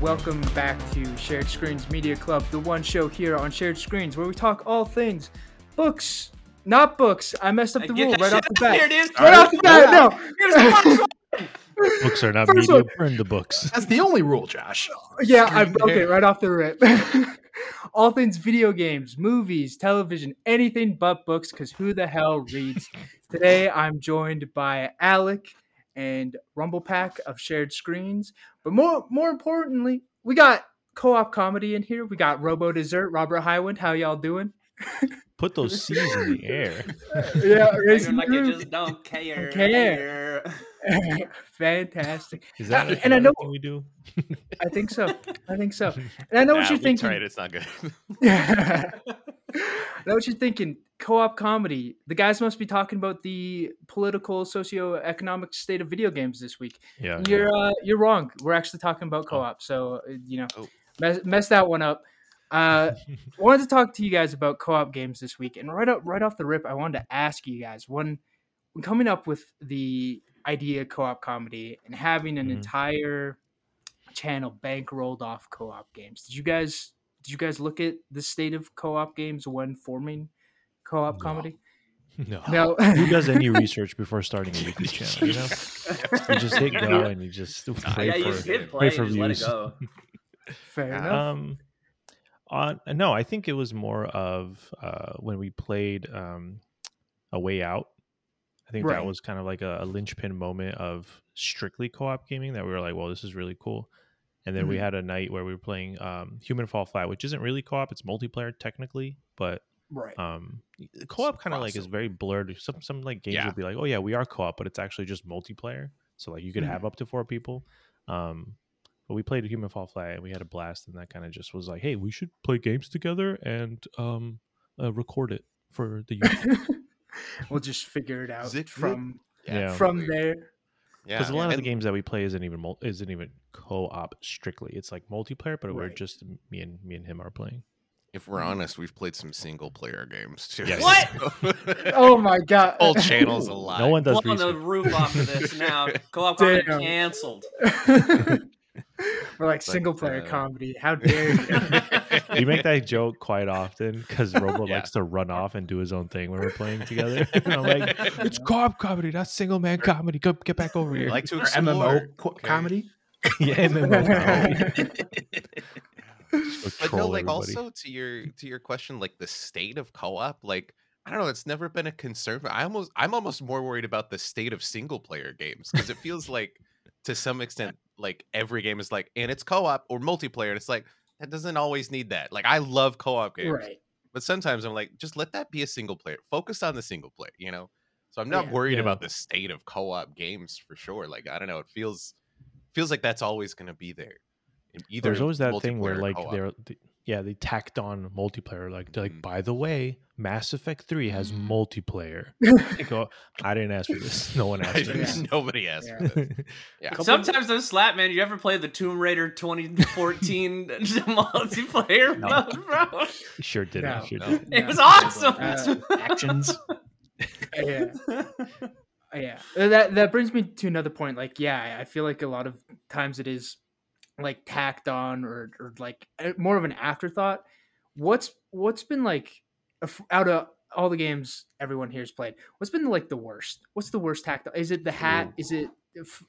welcome back to Shared Screens Media Club, the one show here on Shared Screens where we talk all things books, not books. I messed up the rule right off the bat. here, dude. Right off the bat, no. Here's the first one. Books are not First media. one- Burn the books. That's the only rule, Josh. Yeah, I Screen broke it right off the rip. all things video games, movies, television, anything but books, because who the hell reads? Today I'm joined by Alec and Rumble Pack of Shared Screens. But more more importantly, we got co-op comedy in here. We got Robo Dessert, Robert Highwind. How y'all doing? Put those C's in the air. yeah, Acting like you just don't care. Care. Fantastic. Is that Uh, and I know- thing we do? I think so. I think so. And I know what you're thinking. tried, It's not good. I know what you're thinking. Co-op comedy. The guys must be talking about the political, socio-economic state of video games this week. Yeah. You're uh, you're wrong. We're actually talking about co-op. So uh, you know, Oh. mess, mess that one up. Uh, wanted to talk to you guys about co-op games this week, and right up right off the rip, I wanted to ask you guys when when coming up with the idea of co-op comedy and having an Mhm. entire channel bankrolled off co-op games. Did you guys did you guys look at the state of co-op games when forming co-op No. comedy? no. No. Who does any research before starting a YouTube channel? You know, you just hit go and you just pray yeah, for just hit pray play for and just let it views. go. Fair enough. Um, on no, I think it was more of uh, when we played um, a way out. I think Right. that was kind of like a, a linchpin moment of strictly co-op gaming that we were like, well, this is really cool. And then we Mhm. had a night where we were playing um, Human Fall Flat, which isn't really co-op; it's multiplayer technically, but right. um, co-op kind of like is very blurred. Some some like games Yeah. will be like, oh yeah, we are co-op, but it's actually just multiplayer. So like you could Mhm. have up to four people. Um, but we played Human Fall Flat and we had a blast, and that kind of just was like, hey, we should play games together and um, uh, record it for the YouTube. we'll just figure it out Zip, zip. from Yeah. from there. Yeah, because a lot of the games that we play isn't even isn't even co-op strictly. It's like multiplayer, but we're just me and me and him are playing. If we're honest, we've played some single player games too. Yes. What? Oh my god! Whole channels a lot. No one does Blowing the roof off of this now. Co-op comedy canceled. We're like But, single player uh, comedy. How dare you? we make that joke quite often because Robo Yeah. likes to run off and do his own thing when we're playing together. I'm like, it's co-op comedy, not single man comedy. Go get back over We here. like to explore. MMO co- okay? comedy. yeah, MMO comedy. But no, like everybody. also to your to your question, like the state of co-op, like I don't know, it's never been a concern. But I almost I'm almost more worried about the state of single player games because it feels like to some extent like every game is like and it's co-op or multiplayer, and it's like that doesn't always need that. Like I love co-op games, right. but sometimes I'm like, just let that be a single player. Focus on the single player, you know. So I'm not Yeah. worried Yeah. about the state of co-op games for sure. Like I don't know, it feels feels like that's always going to be there. In Either There's always that thing where like they're th- yeah they tacked on multiplayer like they're like Mhm. by the way Mass Effect Three has Mhm. multiplayer. I go, I didn't ask for this. No one asked for this. Nobody asked Yeah. for this. Yeah. Sometimes those slap man. You ever play the Tomb Raider 2014 multiplayer No. mode, bro? sure did. No. Sure No. did. It was awesome. Uh, Actions. yeah. yeah Uh, that that brings me to another point like yeah i feel like a lot of times it is like tacked on or, or like more of an afterthought what's what's been like out of all the games everyone here's played what's been like the worst what's the worst tacked on is it the hat Ooh. is it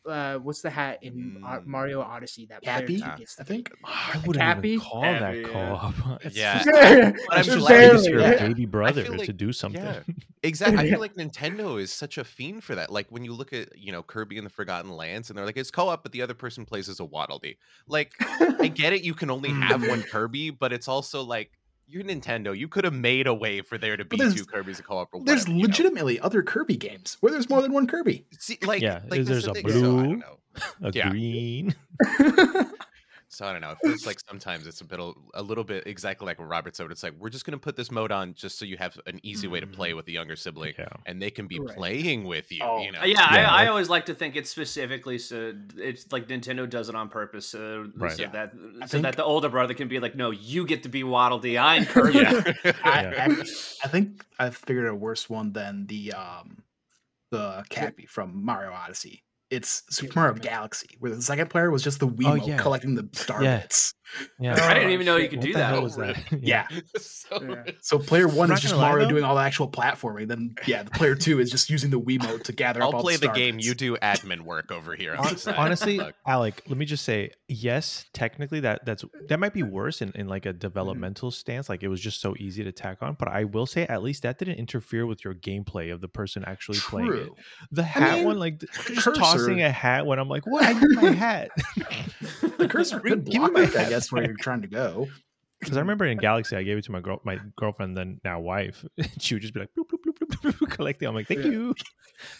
uh what's the hat in Mm. mario odyssey that player Cappy, two gets I think. I wouldn't Cappy? even call Cappy, that yeah. co-op. It's Yeah. just- I'm just Barely, your yeah. baby brother feel to do something. Yeah, exactly. I feel like Nintendo is such a fiend for that. Like when you look at you know Kirby and the Forgotten Lands, and they're like it's co-op, but the other person plays as a Waddle Dee. Like I get it, you can only have one Kirby, but it's also like you're Nintendo. You could have made a way for there to be two Kirby's a co-op. Or There's whatever, you know? legitimately other Kirby games where there's more than one Kirby. See, like, Yeah, like is there's the a thing, so I blue, don't know. A Yeah. green. So I don't know. It feels like sometimes it's a bit a little bit exactly like what Robert said. It's like we're just gonna put this mode on just so you have an easy way to play with a younger sibling, Yeah. and they can be Right. playing with you. Oh, you know, yeah, Yeah, I, I always like to think it's specifically so it's like Nintendo does it on purpose, uh, Right. so Yeah. that I so that the older brother can be like, no, you get to be Waddle Dee, I'm Kirby. yeah. I, Yeah. I, I think I figured a worse one than the um the Cappy from Mario Odyssey. It's Super Mario Galaxy, where the second player was just the Wii Oh, yeah. collecting the star Yeah. bits. Yeah. I didn't Oh, even know you could What do the that. hell was that? Yeah. so Yeah. So player one is just gonna lie, Mario though. doing all the actual platforming. Then yeah, the player two is just using the Wiimote to gather I'll all play the, the game. You do admin work over here. on Hon- the side. honestly alec let me just say yes technically that that's that might be worse in, in like a mm-hmm. developmental stance like it was just so easy to tack on but i will say at least that didn't interfere with your gameplay of the person actually playing it the hat mean, one like just cursor- tossing a hat when i'm like what i need my hat The cursor could Give me block my I hat guess, where you're trying to go. because i remember in galaxy i gave it to my girl my girlfriend then now wife she would just be like bloop, bloop, bloop, bloop, bloop, bloop, collecting i'm like thank Yeah. you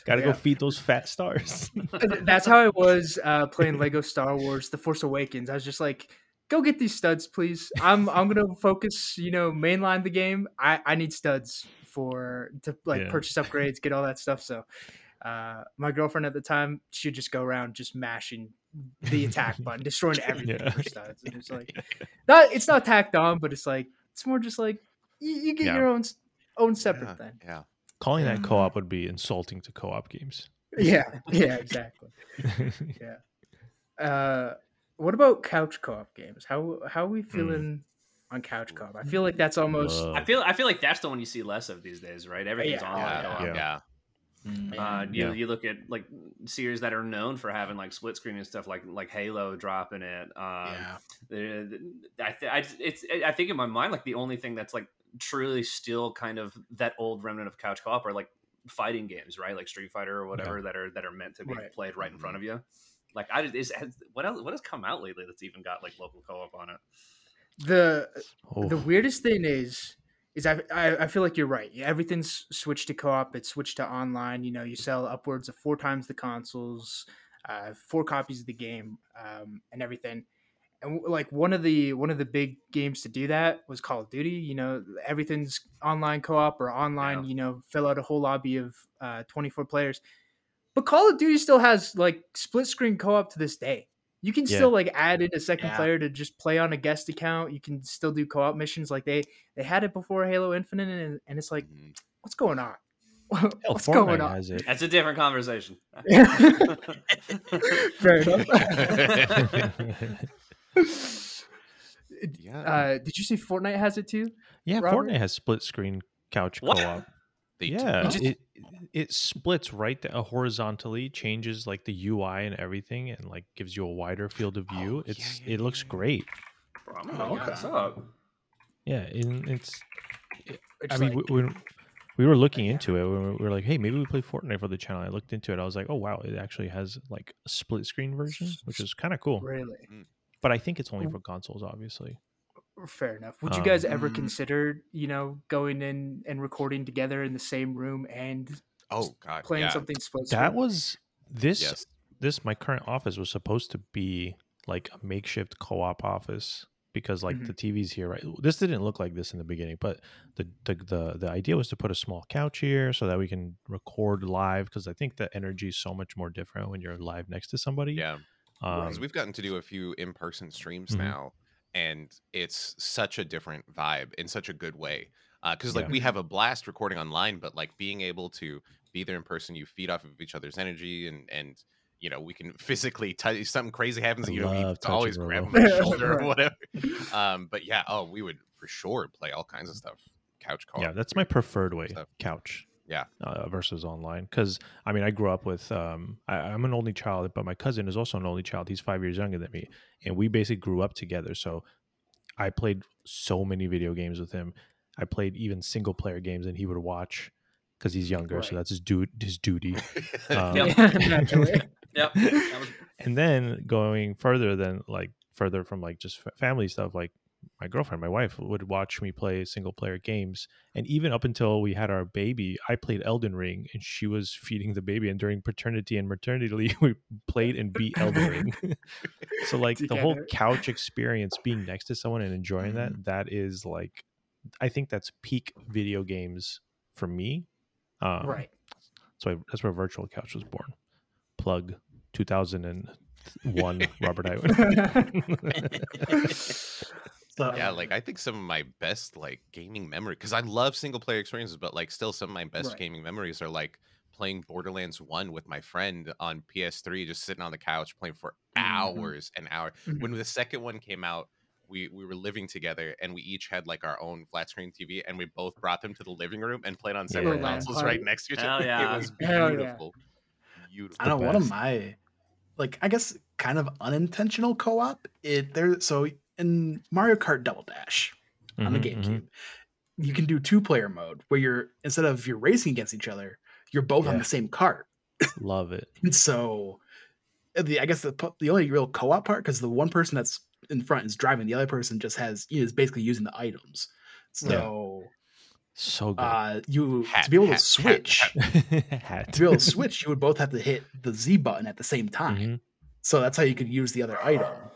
gotta Yeah. go feed those fat stars That's how I was uh, playing Lego Star Wars: The Force Awakens. I was just like, "Go get these studs, please. I'm I'm gonna focus, you know, mainline the game. I I need studs for to like Yeah. purchase upgrades, get all that stuff." So, uh, my girlfriend at the time, she'd just go around just mashing the attack button, destroying everything Yeah. for it's like, not it's not tacked on, but it's like it's more just like you, you get Yeah. your own own separate yeah, thing. yeah. calling that co-op would be insulting to co-op games Yeah, yeah, exactly. Yeah. Uh, what about couch co-op games? How how are we feeling on couch co-op? I feel like that's almost Love. I feel I feel like that's the one you see less of these days, right? Everything's Yeah. online. Yeah, yeah, Yeah. Uh, you, Yeah. you look at like series that are known for having like split screen and stuff like like Halo dropping it. Um, yeah. the- the- I, th- I it's I think in my mind like the only thing that's like truly still kind of that old remnant of couch co-op are like fighting games, right? Like Street Fighter or whatever that are that are meant to be Right. played right in front of you. Like I is has, what else what has come out lately that's even got like local co-op on it? the Oh. the weirdest thing is is I, I feel like you're right. Everything's switched to co-op. It's switched to online. You know, you sell upwards of four times the consoles, uh, four copies of the game, um, and everything. And like one of the one of the big games to do that was Call of Duty. You know, everything's online co-op or online. Yeah. You know, fill out a whole lobby of uh, 24 players. But Call of Duty still has like split screen co-op to this day. You can Yeah. still like add in a second Yeah. player to just play on a guest account. You can still do co-op missions. Like they they had it before Halo Infinite, and, and it's like, Mhm. what's going on? Hell, what's Fortnite going on? has it. That's a different conversation. Fair enough. Yeah. uh, did you say Fortnite has it too? yeah, Robert? Fortnite has split screen couch What? co-op. They yeah, just- it it splits right there, uh, horizontally, changes like the UI and everything, and like gives you a wider field of view. Oh, it's yeah, it yeah, looks yeah. great. Bro, I'm Oh, gonna look okay. this up. Yeah, and it's. I It's mean, like- we, we, we were looking into it. We were, like, hey, maybe we play Fortnite for the channel. I looked into it. I was like, oh wow, it actually has like a split screen version, which is kind of cool. really But I think it's only Mm. for consoles, obviously. Fair enough. Would you guys Um, ever mm. consider, you know, going in and recording together in the same room and Oh God. playing yeah. something split? That was this Yes. this my current office was supposed to be like a makeshift co-op office because like Mhm. the TV's here right this didn't look like this in the beginning but the the the, the idea was to put a small couch here so that we can record live because I think the energy is so much more different when you're live next to somebody Yeah. um, Because we've gotten to do a few in-person streams Mhm. now, and it's such a different vibe in such a good way. Because like Yeah. we have a blast recording online, but like being able to be there in person, you feed off of each other's energy, and and you know we can physically touch. Something crazy happens, I you know, you always grab my shoulder or whatever. Um, but yeah, oh, we would for sure play all kinds of stuff. Couch call. yeah that's my preferred way stuff. couch Yeah. uh, versus online. Because i mean i grew up with um I, i'm an only child but my cousin is also an only child. He's five years younger than me and we basically grew up together. So i played so many video games with him. I played even single player games and he would watch because he's younger so that's his du- his duty. Um, Yep. Yep. Was- and then going further than like further from like just fa- family stuff like my girlfriend my wife would watch me play single player games and even up until we had our baby i played elden ring and she was feeding the baby and during paternity and maternity leave we played and beat elden ring so like the whole couch experience being next to someone and enjoying that Mm-hmm. that is like i think that's peak video games for me um, right. so I, that's where virtual couch was born plug 2001 robert Highwind. So, yeah, like I think some of my best like gaming memory because I love single player experiences, but like still some of my best Right. gaming memories are like playing Borderlands 1 with my friend on PS3, just sitting on the couch playing for Mhm. hours and hours. Mhm. When the second one came out, we, we were living together and we each had like our own flat screen TV and we both brought them to the living room and played on separate Yeah. consoles right next to each other. yeah. It was Hell yeah. beautiful. Beautiful. I don't know the one of my like I guess kind of unintentional co-op. It there so in Mario Kart Double Dash on the Mhm, mhm. GameCube, you can do two player mode where you're instead of you're racing against each other, you're both on the same cart. Love it. And so the I guess the the only real co-op part because the one person that's in front is driving, the other person just has you know, is basically using the items. So So good. uh you Hat, to be able hat, to switch hat, to be able to switch, you would both have to hit the Z button at the same time. Mhm. So that's how you could use the other item.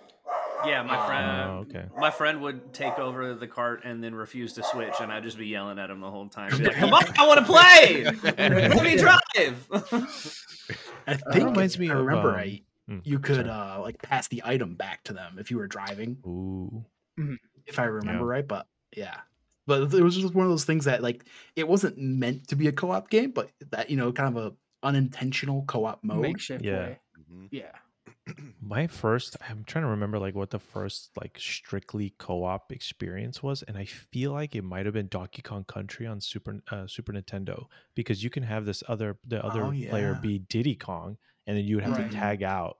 Yeah, my Oh, friend. okay. My friend would take over the cart and then refuse to switch, and I'd just be yelling at him the whole time. Like, "Come on, I want to play. Let me drive." I That think reminds me I of, remember um, right, Mm, you could sorry. uh like pass the item back to them if you were driving, Ooh. if I remember Yeah. right. But yeah. But it was just one of those things that like it wasn't meant to be a co-op game, but that you know, kind of a unintentional co-op mode. Makeshift Yeah. way. Mhm. Yeah. My first, I'm trying to remember like what the first like strictly co-op experience was, and I feel like it might have been Donkey Kong Country on Super uh, Super Nintendo because you can have this other the other Oh, player be Diddy Kong, and then you would have Right. to tag out.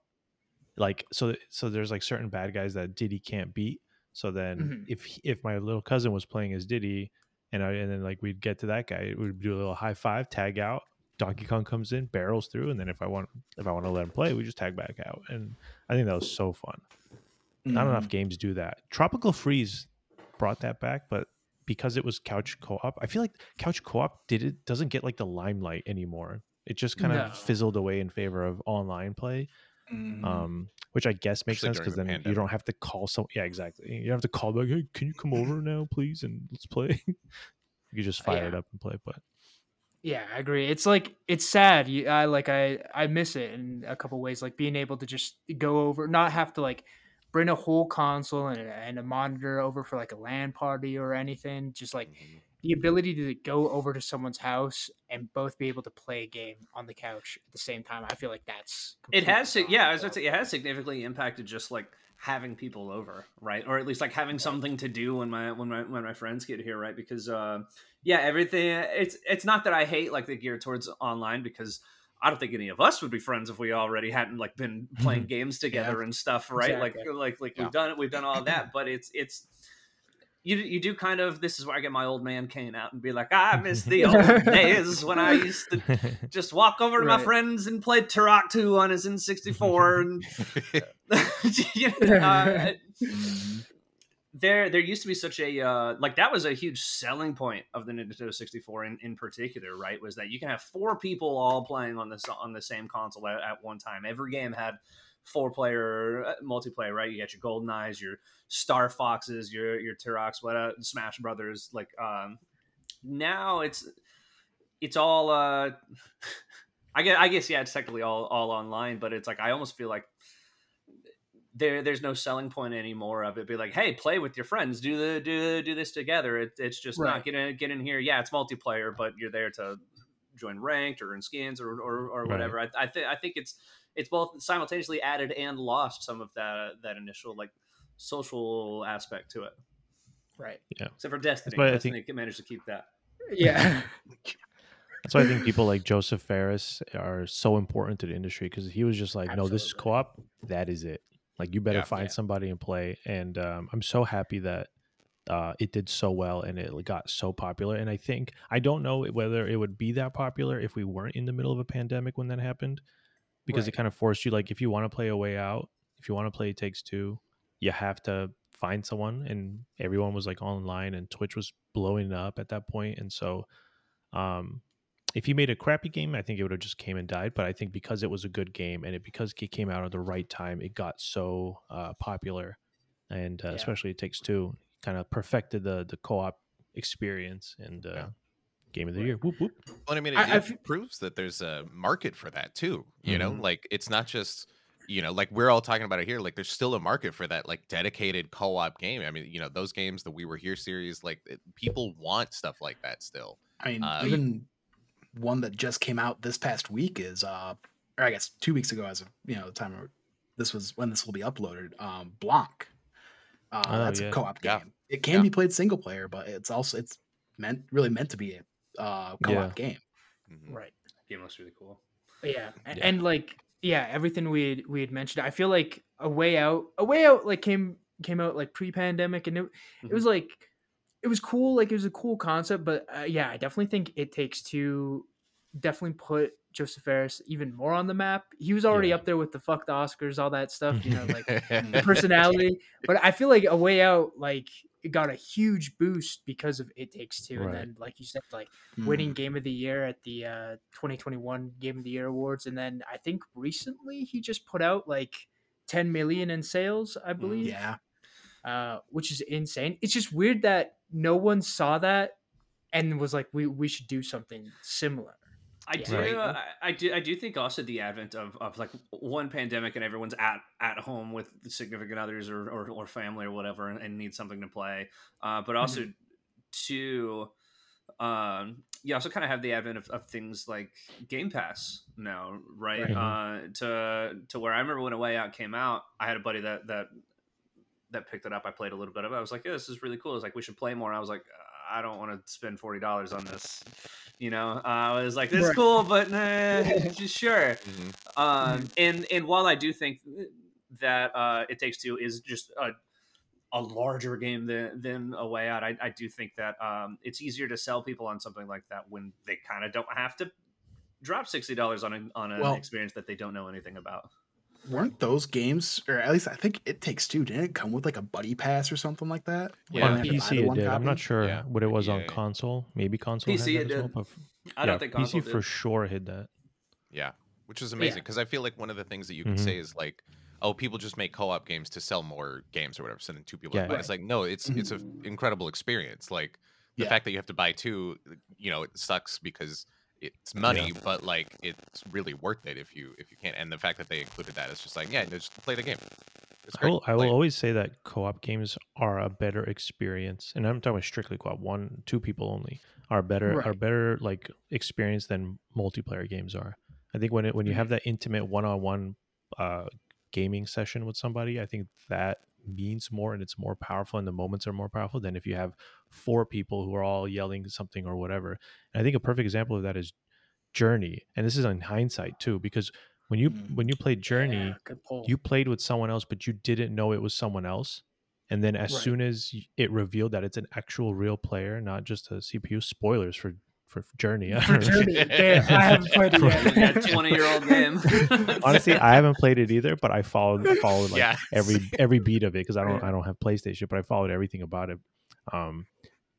Like so, so there's like certain bad guys that Diddy can't beat. So then, Mhm. if if my little cousin was playing as Diddy, and I and then like we'd get to that guy, we'd do a little high five, tag out. Donkey Kong comes in, barrels through, and then if I want if I want to let him play, we just tag back out. And I think that was so fun. Not Mhm. enough games do that. Tropical Freeze brought that back, but because it was couch co-op, I feel like couch co-op did it doesn't get like the limelight anymore. It just kind of fizzled away in favor of online play, Mhm. um, which I guess makes Especially sense because during then the you don't have to call some. Yeah, exactly. You don't have to call like, hey, can you come over now, please, and let's play. you just fire it up and play. But Yeah, I agree. It's like it's sad. You, I like I I miss it in a couple ways. Like being able to just go over, not have to like bring a whole console and, a- and a monitor over for like a LAN party or anything. Just like Mhm. the ability to go over to someone's house and both be able to play a game on the couch at the same time. I feel like that's it has, yeah, I was going to say it has significantly impacted just like having people over, right? Or at least like having something to do when my when my when my friends get here, right? Because uh, yeah, everything. It's it's not that I hate like the gear towards online because. I don't think any of us would be friends if we already hadn't like been playing games together and stuff, right? Like Exactly. like like Yeah. we've done it, we've done all that, but it's it's you you do kind of this is where I get my old man cane out and be like, I miss the old days when I used to just walk over to my friends and play Turok 2 on his N64 and you know, uh. There there used to be such a uh, like that was a huge selling point of the Nintendo 64 in, in particular, right? Was that you can have four people all playing on this on the same console at, at one time. Every game had four player uh, multiplayer, right? You got your GoldenEyes, your Star Foxes, your your Turoks, what uh, Smash Brothers. Like um, now it's it's all uh, I guess I guess yeah, it's technically all all online, but it's like I almost feel like there there's no selling point anymore of it. Be like, hey, play with your friends, do the do do this together. It, it's just Right. not gonna get in here. Yeah, it's multiplayer, but you're there to join ranked or in skins or or, or Right. whatever. I, I think I think it's it's both simultaneously added and lost some of that that initial like social aspect to it. right. Yeah. Except for Destiny, why I Destiny managed to keep that. Yeah. That's why I think people like Josef Fares are so important to the industry because he was just like, no, this is co-op. That is it. Like you better Yeah. find Yeah. somebody and play. And um, I'm so happy that uh, it did so well and it got so popular. And I think I don't know whether it would be that popular if we weren't in the middle of a pandemic when that happened, because it kind of forced you like if you want to play a way out, if you want to play It Takes Two, you have to find someone. And everyone was like online, and Twitch was blowing up at that point. And so, um, if he made a crappy game, I think it would have just came and died. But I think because it was a good game and it because it came out at the right time, it got so uh, popular, and uh, Yeah. especially it takes two kind of perfected the the co op experience and uh, Yeah. game of the year. Whoop whoop. Well, I mean, it, I- I it proves that there's a market for that too. You know, Mhm. like it's not just you know, like we're all talking about it here. Like there's still a market for that, like dedicated co-op game. I mean, you know, those games, the We Were Here series, like it, people want stuff like that still. I mean, Uh, even one that just came out this past week is, uh, or I guess two weeks ago, as of you know the time where this was when this will be uploaded. Um, Blanc. Uh, Oh, that's yeah. a co-op Yeah. game. It can Yeah. be played single player, but it's also it's meant really meant to be a uh, co-op Yeah. game. Mhm. Right. Game looks really cool. Yeah. a- Yeah. And like yeah, everything we had, we had mentioned. I feel like a way out, a way out like came came out like pre-pandemic and it, it was like it was cool, like it was a cool concept, but uh, yeah, I definitely think it takes two definitely put Josef Fares even more on the map. He was already Yeah. up there with the fuck the Oscars, all that stuff, you know, like the personality. but I feel like a way out, like it got a huge boost because of It Takes Two, Right. and then like you said, like Mm. winning Game of the Year at the uh, 2021 Game of the Year awards, and then I think recently he just put out like 10 million in sales, I believe. Yeah. uh, which is insane. It's just weird that no one saw that and was like, we we should do something similar. I Yeah. do, Right. I, I do, I do think also the advent of, of like one pandemic and everyone's at, at home with significant others or, or, or family or whatever and, and need something to play. Uh, but also two, um, you also kind of have the advent of, of things like Game Pass now, right? Right. Uh, to to where I remember when A Way Out came out, I had a buddy that that that picked it up. I played a little bit of it. I was like, yeah, this is really cool. It's like we should play more. I was like, I don't want to spend forty dollars on this. You know, uh, I was like, this is Right. cool, but nah, just sure. Mhm. Um, and and while I do think that uh, it takes two is just a a larger game than than a way out, I, I do think that um, it's easier to sell people on something like that when they kind of don't have to drop sixty dollars on an on an Well- experience that they don't know anything about. Weren't those games, or at least I think it takes two? Didn't it come with like a buddy pass or something like that? Yeah. on only have to buy PC it one did. I'm not sure Yeah. what it was Yeah, on yeah. console. Maybe console had PC that it as well, did. but f- I yeah, don't think console PC for sure hid that. Yeah, which is amazing because I feel like one of the things that you can Mhm. say is like, oh, people just make co-op games to sell more games or whatever, sending two people. Yeah. But it's like, no, it's it's an incredible experience. Like the Yeah. fact that you have to buy two, you know, it sucks because it's money, but like it's really worth it if you if you can't. And the fact that they included that, it's just like, yeah, just play the game. It's I will, I will always say that co-op games are a better experience, and I'm talking about strictly co-op. One, two people only are better are better like experience than multiplayer games are. I think when it when you have that intimate one-on-one uh, gaming session with somebody, I think that means more and it's more powerful, and the moments are more powerful than if you have four people who are all yelling something or whatever. And I think a perfect example of that is Journey, and this is in hindsight too, because when you Mm. when you played Journey Yeah, you played with someone else but you didn't know it was someone else and then as Right. soon as it revealed that it's an actual real player not just a cpu spoilers for for journey For. Journey, I haven't played it yet. Yeah, 20 year old game. honestly i haven't played it either but i followed I followed like Yeah, every every beat of it because i don't i don't have playstation but i followed everything about it um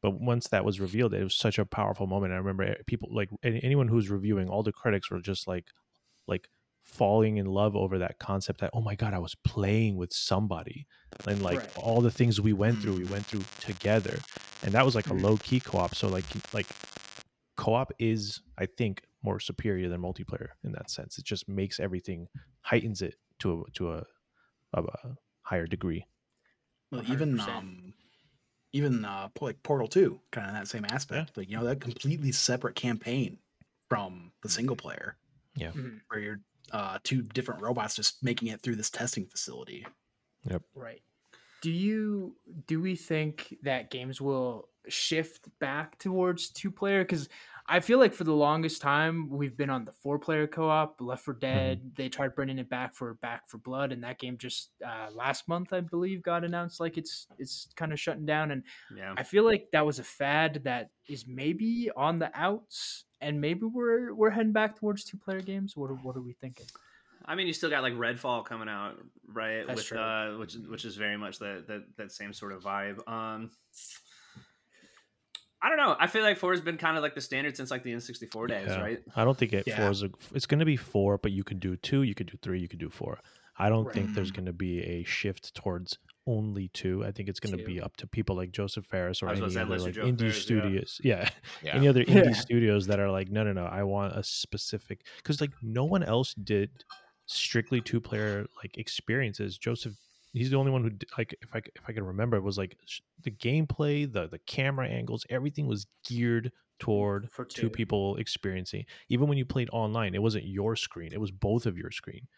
but once that was revealed it was such a powerful moment i remember eh, people like any- anyone who's reviewing all the critics were just like like falling in love over that concept that oh my god i was playing with somebody and like Right. all the things we went through we went through together and that was like a Mhm. low key co-op so like like co-op is i think more superior than multiplayer in that sense it just makes everything heightens it to a to a, of a higher degree Well, even 100%. um, even uh, like Portal Two, kind of that same aspect. Like you know, that completely separate campaign from the single player, Yeah, where you're uh, two different robots just making it through this testing facility. Yep. Right. Do you do we think that games will shift back towards two player? Because I feel like for the longest time we've been on the four player co op. Left 4 Dead, they tried bringing it back for Back for Blood, and that game just uh, last month I believe got announced like it's it's kind of shutting down. And yeah. I feel like that was a fad that is maybe on the outs, and maybe we're we're heading back towards two player games. What are, what are we thinking? I mean, you still got like Redfall coming out, right? That's With true. uh, which which is very much that that that same sort of vibe. Um, I don't know. I feel like four has been kind of like the standard since like the N64 days, Yeah. right? i don't think it Yeah. four is a, it's going to be four but you could do two you could do three you could do four i don't think there's going to be a shift towards only two i think it's going to be up to people like josef fares or I any other like indie Fares, studios yeah Yeah. any other Yeah. indie studios that are like no no no i want a specific because like no one else did strictly two player like experiences joseph he's the only one who like if i if i can remember it was like sh- the gameplay the the camera angles everything was geared toward two two. people experiencing. Even when you played online, it wasn't your screen; it was both of your screen.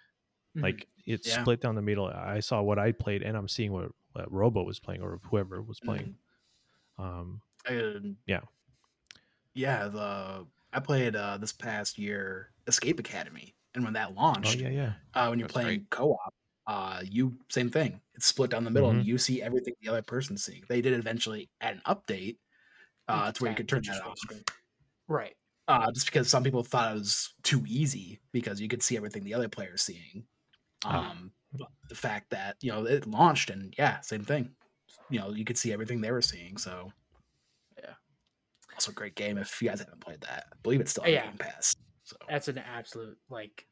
Mhm. Like it Yeah. split down the middle. I saw what I played, and I'm seeing what, what Robo was playing or whoever was playing. Um, And Yeah. yeah. The I played uh, this past year Escape Academy, and when that oh launched, yeah, yeah. uh, when you're That's playing great. co-op, uh, you same thing. It's split down the middle, Mhm. and you see everything the other person's seeing. They did eventually add an update uh, to where you could turn that off. screen. Right. Uh, just because some people thought it was too easy because you could see everything the other player's seeing. Ah. Um, the fact that you know it launched and yeah, same thing. You know, you could see everything they were seeing. So Yeah. also a great game if you guys haven't played that. I believe it's still on Yeah. Game Pass. So That's an absolute like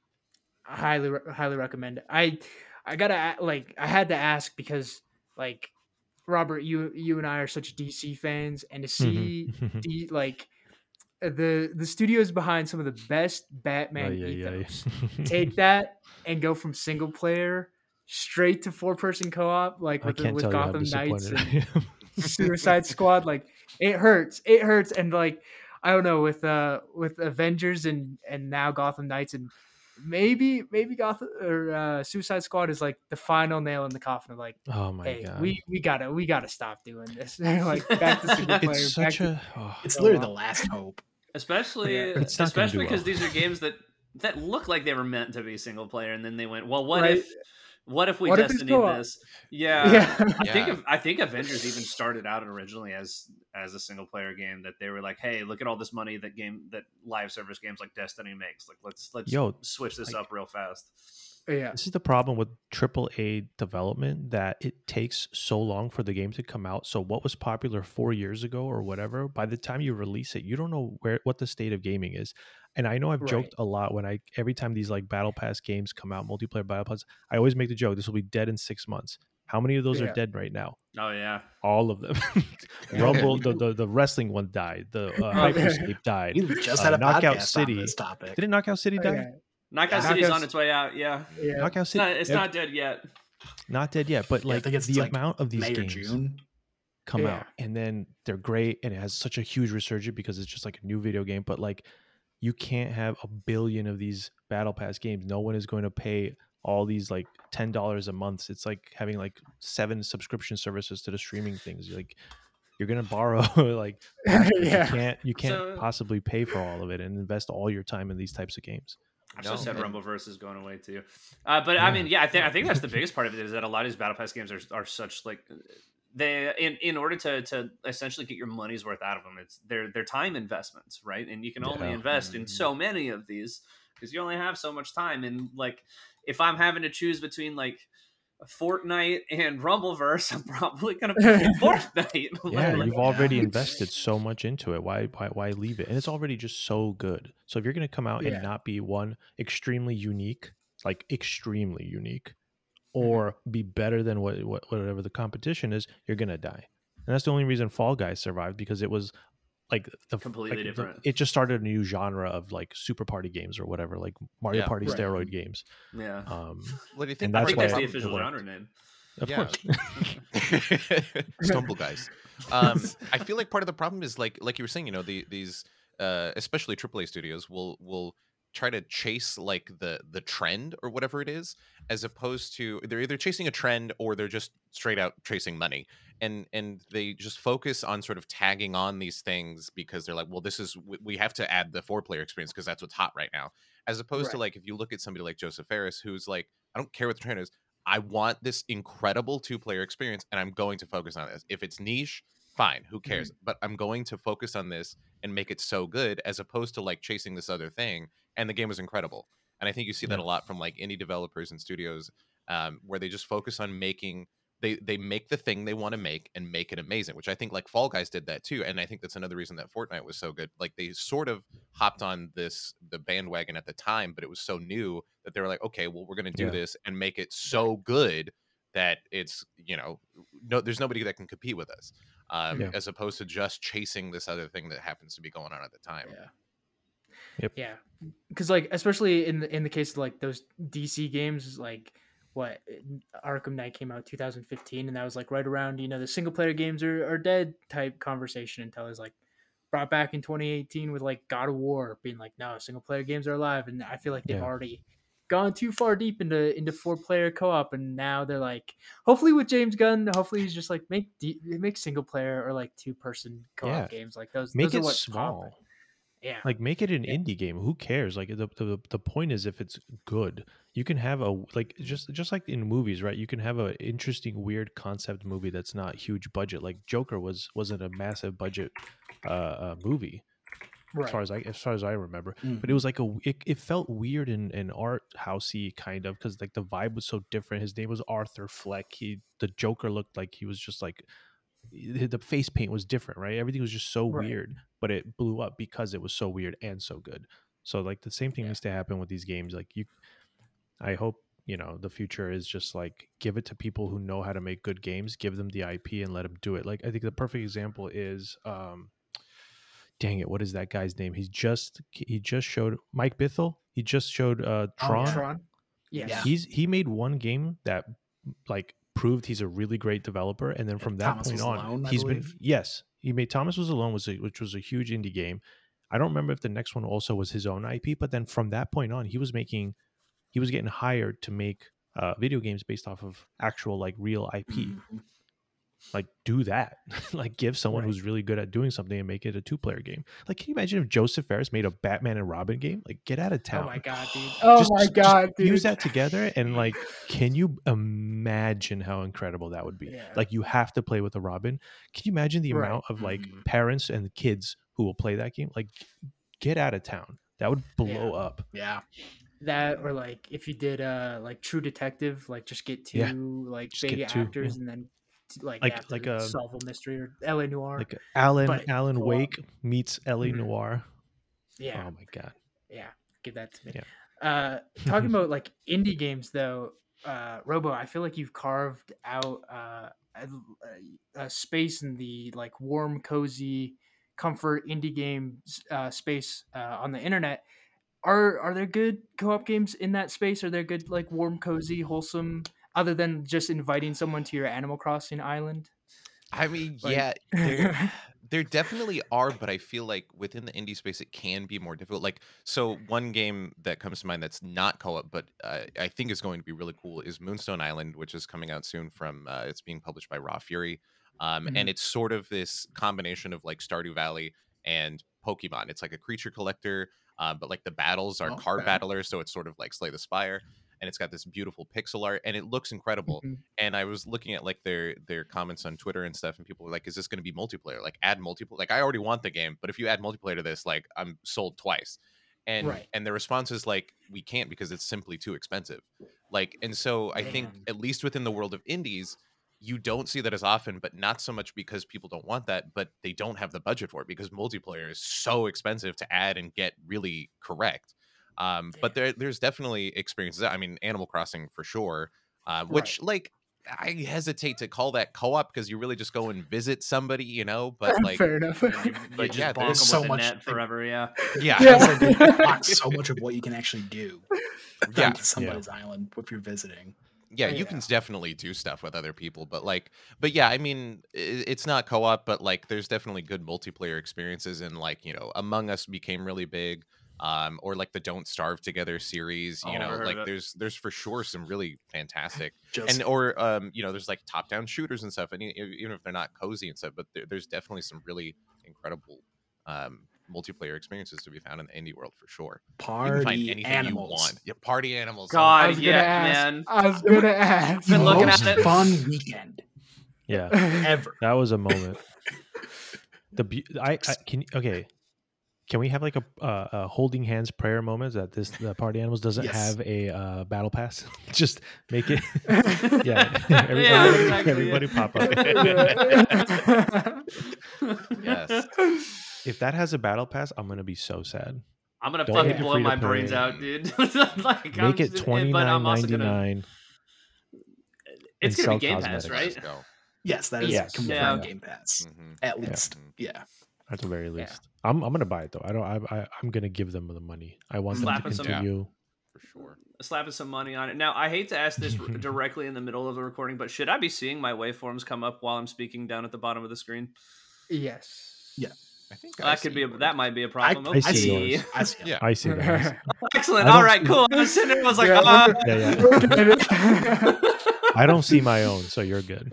highly highly recommend. I I gotta like I had to ask because like Robert, you you and I are such DC fans, and to see Mhm. D, like uh, the the studios behind some of the best Batman ethos take that and go from single player straight to four person co op like with, the- with tell you how Gotham Knights and Suicide Squad. Like it hurts. It hurts. And like I don't know with uh with Avengers and and now Gotham Knights and maybe maybe Gotham or uh, Suicide Squad is like the final nail in the coffin of like Oh my hey god. we we gotta we gotta stop doing this like back to single player. it's back such to, a oh, it's literally the last hope. especially Yeah. It's not gonna especially because well. these are games that that look like they were meant to be single player, and then they went, well, what Right. if what if we What destiny co-op? this? Yeah, yeah. I think I think Avengers even started out originally as as a single player game that they were like, hey, look at all this money that game that live service games like Destiny makes. Like let's let's Yo, switch this like- up real fast. yeah. This is the problem with AAA development that it takes so long for the game to come out. So what was popular 4 years ago or whatever, by the time you release it, you don't know where what the state of gaming is. And I know I've Right. joked a lot when I every time these like battle pass games come out, multiplayer battle pass, I always make the joke this will be dead in 6 months. How many of those Yeah. are dead right now? Oh yeah, All of them. Rumble, the, the the wrestling one died. The uh, Oh. Hyperscape died. We just Uh, had a Knockout podcast City. on this topic. Didn't Knockout City die? yeah. Knockout Yeah. City's on its way out. Yeah, yeah. Knockout it's City, not it's ev- not dead yet. not dead yet, but like think it's the like amount of these May games June. come Yeah. out and then they're great and it has such a huge resurgence because it's just like a new video game. But like you can't have a billion of these battle pass games. No one is going to pay all these like ten dollars a month. It's like having like seven subscription services to the streaming things. Like you're gonna borrow like. Yeah. you can't you can't So- possibly pay for all of it and invest all your time in these types of games. I No, just said and- Rumbleverse is going away too. Uh, but I mean, yeah, I think I think that's the biggest part of it is that a lot of these battle pass games are, are such like they in in order to to essentially get your money's worth out of them, it's they're they're time investments, right? And you can only Yeah. invest in Mhm. so many of these because you only have so much time. And like, if I'm having to choose between like Fortnite and Rumbleverse, I'm probably gonna pick Fortnite. Yeah, Like, you've already invested so much into it. Why, why, why leave it? And it's already just so good. So if you're going to come out Yeah. and not be one extremely unique, like extremely unique, or be better than what, what whatever the competition is, you're going to die. And that's the only reason Fall Guys survived because it was like the Completely like, the- different. it just started a new genre of like super party games or whatever, like Mario Yeah. Party Right. steroid games. yeah. Um, What do you think? And I that's think why that's the official worked. genre name. of Yeah. course. stumble guys um i feel like part of the problem is like like you were saying you know the these uh especially aaa studios will will try to chase like the the trend or whatever it is as opposed to they're either chasing a trend or they're just straight out chasing money and and they just focus on sort of tagging on these things because they're like well this is we- we have to add the four player experience because that's what's hot right now as opposed to like if you look at somebody like josef fares who's like i don't care what the trend is I want this incredible two player experience and I'm going to focus on this. If it's niche, fine, who cares? Mm-hmm. But I'm going to focus on this and make it so good as opposed to like chasing this other thing. And the game was incredible. And I think you see that Yeah. a lot from like indie developers and studios um, where they just focus on making they they make the thing they want to make and make it amazing, which I think like Fall Guys did that too. And I think that's another reason that Fortnite was so good. Like they sort of hopped on this the bandwagon at the time, but it was so new that they were like, okay, well, we're gonna do Yeah. this and make it so good that it's you know no there's nobody that can compete with us um, Yeah. as opposed to just chasing this other thing that happens to be going on at the time Yeah. Yep. Yeah, because like especially in the in the case of like those DC games, like what Arkham Knight came out 2015, and that was like right around you know the single player games are, are dead type conversation until I was like, brought back in 2018 with like God of War being like, no, single player games are alive, and I feel like they've Yeah. already gone too far deep into into four player co op, and now they're like, hopefully with James Gunn, hopefully he's just like make de- make single player or like two person co op Yeah. games like those. Make those are it small. popping. Yeah, Like make it an Yeah. indie game. Who cares? Like the, the the point is if it's good, you can have a like just just like in movies, right? You can have an interesting, weird concept movie that's not huge budget. Like Joker was wasn't a massive budget uh, uh movie as far as I as far as I remember. Mm. But it was like a it, it felt weird and, and art housey kind of because like the vibe was so different. His name was Arthur Fleck. He the Joker looked like he was just like the the face paint was different, right? Everything was just so Right. weird, but it blew up because it was so weird and so good. So like the same thing Yeah. needs to happen with these games. Like you, I hope you know the future is just like give it to people who know how to make good games, give them the IP and let them do it. Like I think the perfect example is, um, dang it, what is that guy's name? He's just he just showed Mike Bithell. He just showed uh, Oh, Tron. yeah. Tron. Yes. Yeah. He's he made one game that like proved he's a really great developer, and then from that Thomas point on, Alone, he's been yes, he made Thomas Was Alone was a, which was a huge indie game. I don't remember if the next one also was his own IP, but then from that point on, he was making he was getting hired to make uh, video games based off of actual like real IP. Mhm. Like do that, like give someone Right. who's really good at doing something and make it a two player game. Like, can you imagine if Josef Fares made a Batman and Robin game? Like, get out of town. Oh my god, dude. Oh Just- my god, just dude. Use that together and like, can you imagine how incredible that would be? Yeah. Like, you have to play with a Robin. Can you imagine the Right. amount of like Mhm. parents and kids who will play that game? Like, get out of town. That would blow Yeah. up. Yeah. that or like if you did uh like True Detective, like just get two Yeah. like Just big two, actors and then t- like Like- like a- solve a mystery or L.A. Noire. Like Alan But Alan go up. Wake meets Ellie Mhm. Noir. yeah, Oh my god. yeah, give that to me. Yeah. Uh, talking about like indie games though, uh, Robo, I feel like you've carved out uh, a, a space in the like warm, cozy, comfort indie game uh, space uh, on the internet. Are are there good co-op games in that space? Are there good like warm, cozy, wholesome? Other than just inviting someone to your Animal Crossing island. I mean, Like- yeah, there, there definitely are, but I feel like within the indie space, it can be more difficult. Like, so one game that comes to mind that's not co-op, but uh, I think is going to be really cool is Moonstone Island, which is coming out soon. From uh, it's being published by Raw Fury, um, and it's sort of this combination of like Stardew Valley and Pokemon. It's like a creature collector, uh, but like the battles are Oh, card okay. battlers, so it's sort of like Slay the Spire. And it's got this beautiful pixel art, and it looks incredible Mhm. and I was looking at like their their comments on Twitter and stuff, and people were like, "Is this going to be multiplayer? Like, add multiplayer? Like, I already want the game, but if you add multiplayer to this, like, I'm sold twice." And Right. and the response is like, "We can't because it's simply too expensive." Like, and so I think at least within the world of indies, you don't see that as often, but not so much because people don't want that, but they don't have the budget for it because multiplayer is so expensive to add and get really correct. Um, but there, there's definitely experiences. I mean, Animal Crossing for sure. Uh, which like I hesitate to call that co-op because you really just go and visit somebody, you know. But like, Fair enough. You, you But just yeah, there's so with much- net forever. Yeah. yeah, Yeah. They so much of what you can actually do Yeah. to somebody's island if you're visiting. yeah, Oh, you can definitely do stuff with other people, but like, but yeah, I mean, it's not co-op, but like, there's definitely good multiplayer experiences, and like, you know, Among Us became really big, um, or like the Don't Starve Together series, you Oh, know, never heard of like it. there's there's for sure some really fantastic Just and or um you know there's like top down shooters and stuff and even if they're not cozy and stuff but there, there's definitely some really incredible um multiplayer experiences to be found in the indie world for sure you can find party anything animals. you want yeah party animals God, I was gonna yeah, ask. man. I was gonna ask. Been looking Most at it. fun weekend Yeah. ever. That was a moment. The be- I, I can okay. Can we have like a, uh, a holding hands prayer moment that this the party animals doesn't Yes. have a uh, battle pass? Just make it. yeah, Yeah, everybody, exactly, everybody yeah. pop up. yes if that has a battle pass, I'm gonna be so sad. I'm gonna Don't fucking blow my brains play. out, dude. like, Make it just- twenty but nine I'm also ninety. It's gonna be sell Game Pass, right? Yes, that is Yes. confirmed Yeah. Game Pass. Mhm. At Yeah. least. Yeah. At the very Yeah. least, I'm I'm gonna buy it though. I don't. I, I I'm gonna give them the money. I want them Slapping to some- continue. for sure slapping some money on it. Now, I hate to ask this directly in the middle of the recording, but should I be seeing my waveforms come up while I'm speaking down at the bottom of the screen? yes. Yeah. I think that could be a, that might be a problem. I see Okay. I see it. Yeah. I see that. Excellent. I All right, see- cool. I was sitting there, I was like, Yeah, uh, Yeah, yeah. I don't see my own, so you're good.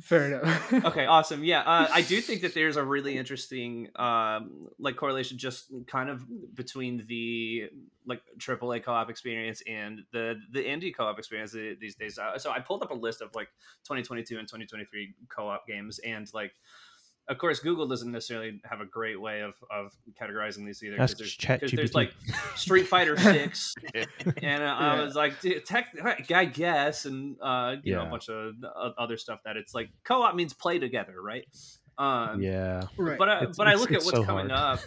Fair enough. okay, awesome. Yeah, uh, I do think that there's a really interesting um, like correlation just kind of between the like AAA co-op experience and the the indie co-op experience these days. Uh, so I pulled up a list of like 2022 and 2023 co-op games, and like. Of course, Google doesn't necessarily have a great way of, of categorizing these either. 'cause Ask there's, 'cause there's like Street Fighter Six, and uh, I was like, dude, tech, I guess, and uh, you know, a bunch of o- other stuff that it's like co-op means play together, right? Um, Yeah. right. But I, It's- but I look at what's so coming hard. up,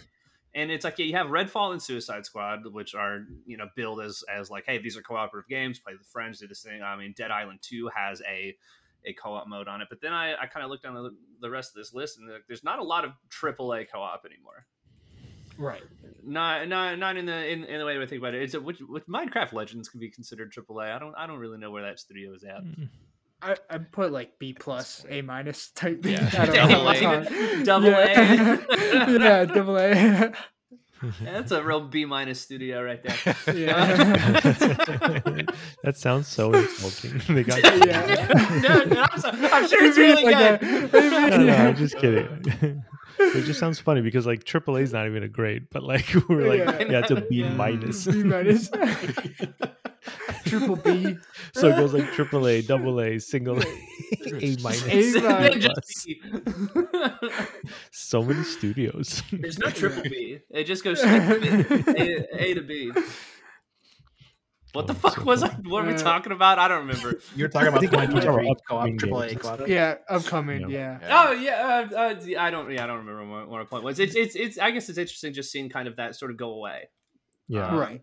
and it's like yeah, you have Redfall and Suicide Squad, which are you know billed as as like, hey, these are cooperative games, play with friends, do this thing. I mean, Dead Island Two has a a co-op mode on it, but then I, I kind of looked down the, the rest of this list, and like, there's not a lot of AAA co-op anymore. right. Not, not, not in the in, in the way that I think about it. It's a, which, which Minecraft Legends can be considered AAA. I don't I don't really know where that studio is at. Mm. I, I put like B plus, A minus type. B. Yeah. I don't know. Double what's A. Double yeah. A. yeah, double A. Yeah, that's a real B minus studio right there. Yeah. that sounds so insulting. they got Yeah. no, no, I'm, so- I'm sure it's really like good. that. No, no, I'm just kidding. it just sounds funny because like AAA is not even a grade, but like we're like Yeah. yeah, it's a B minus. B minus. Triple B. so it goes like triple A, double A, single A, A minus. A minus. So many studios. There's no triple B. It just goes straight to B. A, A to B. What the Oh, fuck so was I? What are we Uh, talking about? I don't remember. You're talking about I think we're talking 2023 about co-op, upcoming AAA Yeah, upcoming. Yeah. Yeah. Oh yeah, uh, uh, I don't. Yeah, I don't remember what, what our point was. It's, it's, it's. I guess it's interesting just seeing kind of that sort of go away. yeah. Right.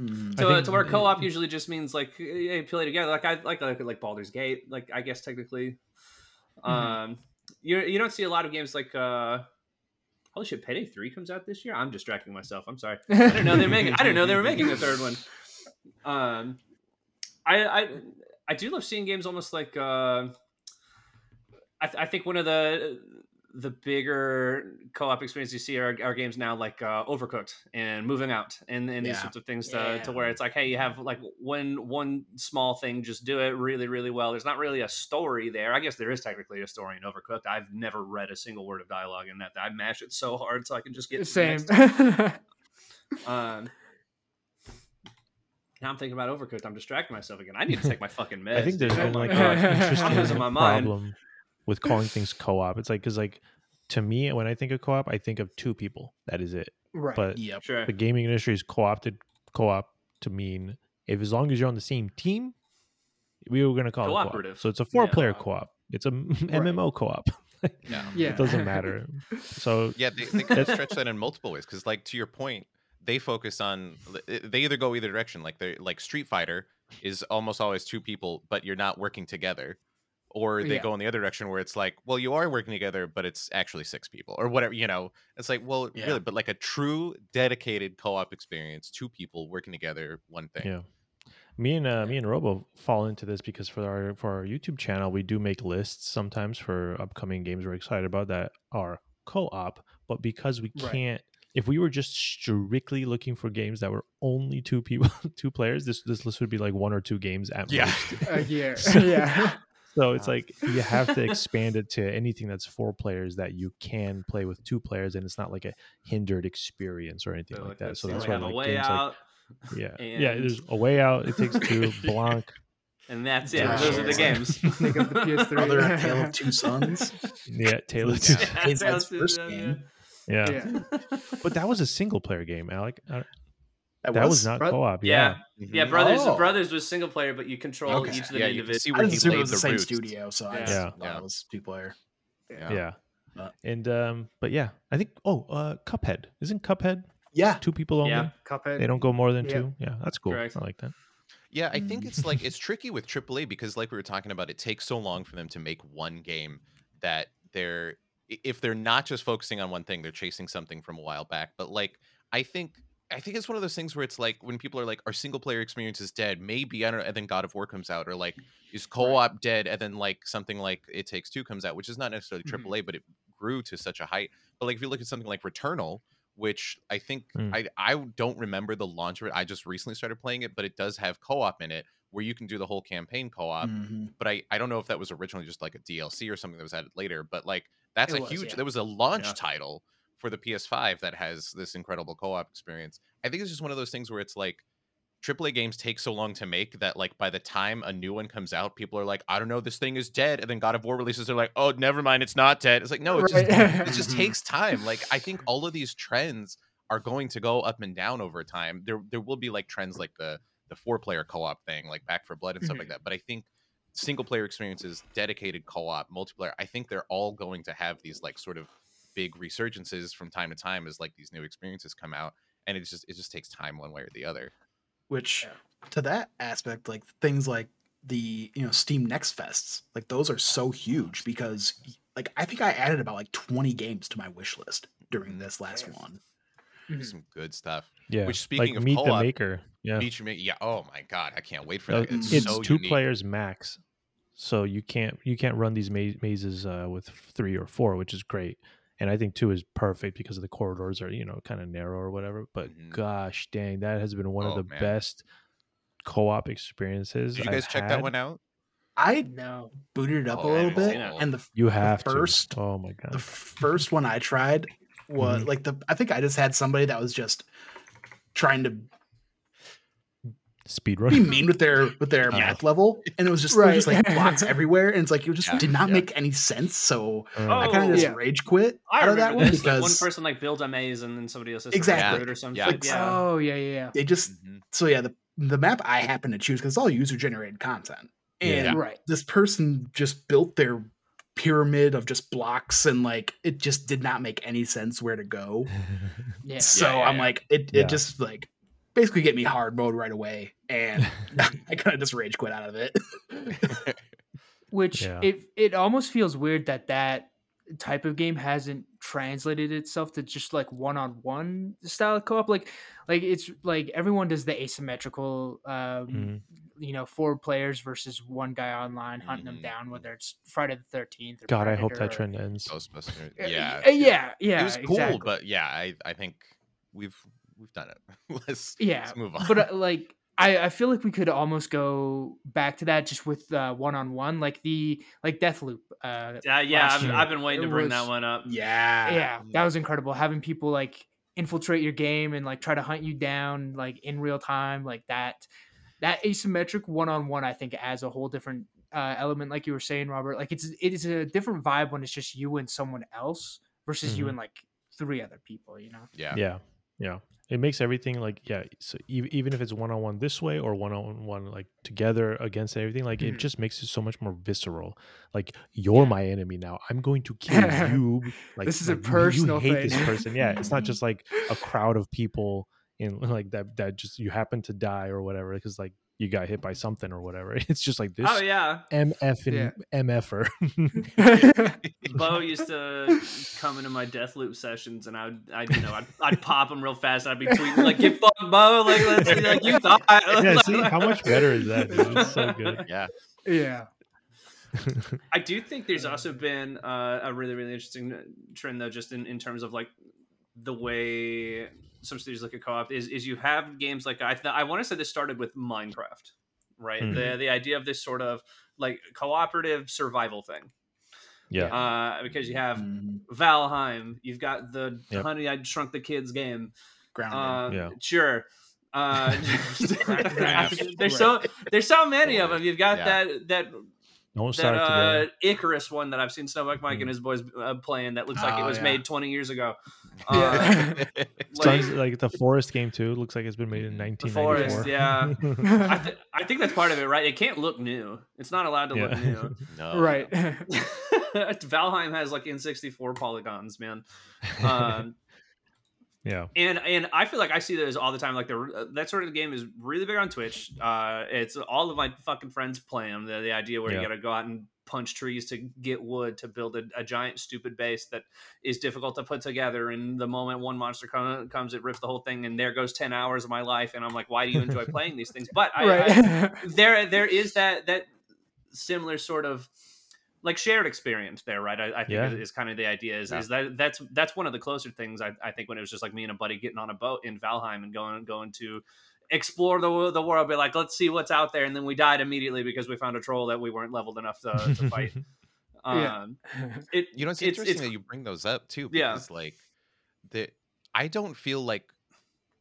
Mm. So, think- to where co-op usually just means like hey, play together. Like I like like like Baldur's Gate. Like I guess technically, um, you you don't see a lot of games like uh, holy shit, Payday Three comes out this year. I'm distracting myself. I'm sorry. I didn't know they're making. I didn't know they were making a third one. Um, I I I do love seeing games almost like uh, I th- I think one of the the bigger co-op experiences you see are, are games now like uh, Overcooked and Moving Out and, and these Yeah. sorts of things to, Yeah. to where it's like, hey, you have like one one small thing, just do it really really well. There's not really a story there. I guess there is technically a story in Overcooked. I've never read a single word of dialogue in that. I mash it so hard so I can just get to the Same. next um, now I'm thinking about Overcooked. I'm distracting myself again. I need to take my fucking meds. I think there's dude. been like an interesting losing my mind. problem with calling things co-op. It's like because like to me when I think of co-op, I think of two people. That is it. right. But Yep. Sure. the gaming industry is co-opted co-op to mean if as long as you're on the same team, we were going to call it co-op. Cooperative. So it's a four-player co-op. co-op. It's a MMO co-op. Yeah. yeah. It doesn't matter. So Yeah, they, they kind of stretch that in multiple ways because, like, to your point, they focus on they either go either direction. Like they like Street Fighter is almost always two people, but you're not working together, or they Yeah. go in the other direction where it's like, well, you are working together, but it's actually six people or whatever. You know, it's like, well, Yeah. really, but like a true dedicated co-op experience, two people working together, one thing. Yeah. Me and uh, me and Robo fall into this because for our for our YouTube channel we do make lists sometimes for upcoming games we're excited about that are co-op, but because we Right. can't if we were just strictly looking for games that were only two people two players, this this list would be like one or two games at Yeah. most. A year. yeah. So it's like you have to expand it to anything that's four players that you can play with two players, and it's not like a hindered experience or anything So, like like, that. So that's we why have a like way games out, like yeah, yeah. There's a way out. It takes two. Blanc. and that's it. Yeah, Those are the games. Think of the PS3. Other Tale of Two Sons. Yeah, Taylor. Yeah. Yeah, It's that's- first yeah, game. Yeah. yeah. but that was a single player game, Alec. That, that was, not Bro- co-op. Yeah. Yeah, Yeah, Mhm. brothers Oh. brothers was single player, but you control Okay. each of them Yeah, you can individually. see I where didn't he assume it laid was the, the same roots. studio, so Yeah. just Yeah. Yeah. it was two player. Yeah. yeah. And um, but yeah, I think. Oh, uh, Cuphead isn't Cuphead Yeah. two people only? Yeah. Cuphead. They don't go more than Yeah. two. Yeah, that's cool. Correct. I like that. Yeah, I think it's like it's tricky with AAA because, like we were talking about, it takes so long for them to make one game that they're if they're not just focusing on one thing, they're chasing something from a while back. But like, I think I think it's one of those things where it's like when people are like, "Our single player experience is dead." Maybe I don't know. And then God of War comes out, or like, is co-op dead? And then like something like It Takes Two comes out, which is not necessarily. AAA, but it grew to such a height. But like if you look at something like Returnal, which I think Mm. I I don't remember the launch of it. I just recently started playing it, but it does have co-op in it where you can do the whole campaign co-op. Mhm. But I I don't know if that was originally just like a DLC or something that was added later. But like that's It a was, huge. yeah. There was a launch Yeah. title for the PS5 that has this incredible co-op experience. I think it's just one of those things where it's like AAA games take so long to make that like by the time a new one comes out, people are like, I don't know, this thing is dead. And then God of War releases, they're like, oh, never mind, it's not dead. It's like, no, it just it just takes time. Like I think all of these trends are going to go up and down over time. There there will be like trends like the the four player co-op thing, like Back 4 Blood and stuff like mm-hmm. that. But I think single player experiences, dedicated co-op, multiplayer, I think they're all going to have these like sort of big resurgences from time to time as like these new experiences come out. And it just it just takes time one way or the other. Which Yeah. to that aspect, like things like the you know Steam Next Fests, like those are so huge because like I think I added about like 20 games to my wish list during Mhm. this last Damn. one. Mhm. Some good stuff. Yeah. Which, speaking like of Meet the co-op, Maker. Yeah. Feature me, yeah. Oh my god, I can't wait for that. It's, it's so two unique. players max so you can't you can't run these ma- mazes uh, with three or four which is great and i think two is perfect because the corridors are you know kind of narrow or whatever but Mhm. gosh dang that has been one Oh, of the man. best co-op experiences Did you guys I've check that one out? I No. booted it up Oh, a I little bit, and the you have first- to oh my god the first one I tried was Mhm. like the I think I just had somebody that was just trying to speed be mean with their with their Yeah. math level, and it was just there was just like blocks everywhere, and it's like it just Yeah, did not yeah. make any sense. So I Oh, kind of just yeah. rage quit I out of that remember one this. like, because one person like built a maze and then somebody else has Exactly. to run through it or something. Yeah. Like, yeah. Oh yeah, yeah, yeah. they just Mhm. so yeah the the map I happen to choose because it's all user generated content, and Yeah. Right. this person just built their pyramid of just blocks and like it just did not make any sense where to go. Yeah. So yeah, I'm yeah. like, it, Yeah. it just like basically get me hard mode right away, and I kind of just rage quit out of it. Which Yeah. it it almost feels weird that that type of game hasn't translated itself to just like one on one style of co-op. Like like it's like everyone does the asymmetrical um Mhm. you know, four players versus one guy online hunting them Mhm. down, whether it's Friday the thirteenth or god i hope that Predator or- trend ends Ghostbusters. Uh, Yeah, uh, yeah, yeah. it was cool, exactly. but yeah, I I think we've we've done it. let's yeah let's move on. but uh, like I, I feel like we could almost go back to that just with uh, one-on-one like the like deathloop uh Yeah, yeah, I've. I've been waiting to bring was- that one up. yeah, yeah that was incredible having people like infiltrate your game and like try to hunt you down like in real time like that that asymmetric one-on-one i think adds a whole different uh, element like you were saying robert like it's it is a different vibe when it's just you and someone else versus you Mhm. and like three other people you know yeah. yeah yeah it makes everything like yeah so e- even if it's one-on-one this way or one-on-one like together against everything like it Mhm. just makes it so much more visceral like you're Yeah. my enemy now i'm going to kill you like This is a like, you- personal you hate this person yeah it's not just like a crowd of people in like that that just you happen to die or whatever because like you got hit by something or whatever it's just like this Oh yeah, mf and Yeah. mf'er Bo used to come into my Deathloop sessions, and I would, I you know, I'd, I'd pop him real fast. I'd be tweeting like, "Get fucked, Bo!" Like, let's see, like you thought. yeah see how much better is that dude? it's so good Yeah. yeah I do think there's also been uh, a really, really interesting trend, though, just in, in terms of like the way some studios look at co-op is is you have games like I th- I want to say this started with Minecraft, right? Mhm. The the idea of this sort of like cooperative survival thing, yeah uh, because you have Mhm. Valheim, you've got the Yep. Honey I Shrunk the Kids game, grounded. uh, Yeah. sure. Uh, there's so there's so many of them. You've got Yeah. that that don't that start together uh, Icarus one that I've seen Snowbuck Mike Mm. and his boys uh, playing that looks like it Oh, was yeah. made 20 years ago. Yeah. Uh, like, Sounds like the Forest game too. Looks like it's been made in The 1994. Forest, yeah. I, th- I think that's part of it, right? It can't look new. It's not allowed to look new. No. right Valheim has like N64 polygons, man. Um, yeah. and and I feel like I see those all the time. Like the uh, that sort of game is really big on Twitch. Uh, it's all of my fucking friends play them. The, the idea where Yeah. you got to go out and punch trees to get wood to build a, a giant stupid base that is difficult to put together. And the moment one monster come, comes, it rips the whole thing, and there goes ten hours of my life. And I'm like, why do you enjoy playing these things? But I, I, there there is that that similar sort of like shared experience there, right? I, I think Yeah. is, is kind of the idea. Is, Yeah. is that that's that's one of the closer things I, I think when it was just like me and a buddy getting on a boat in Valheim and going going to explore the the world, be like, let's see what's out there, and then we died immediately because we found a troll that we weren't leveled enough to, to fight. Yeah. Um, it You know, it's, It's- interesting it's- that you bring those up too, Yeah. because like the I don't feel like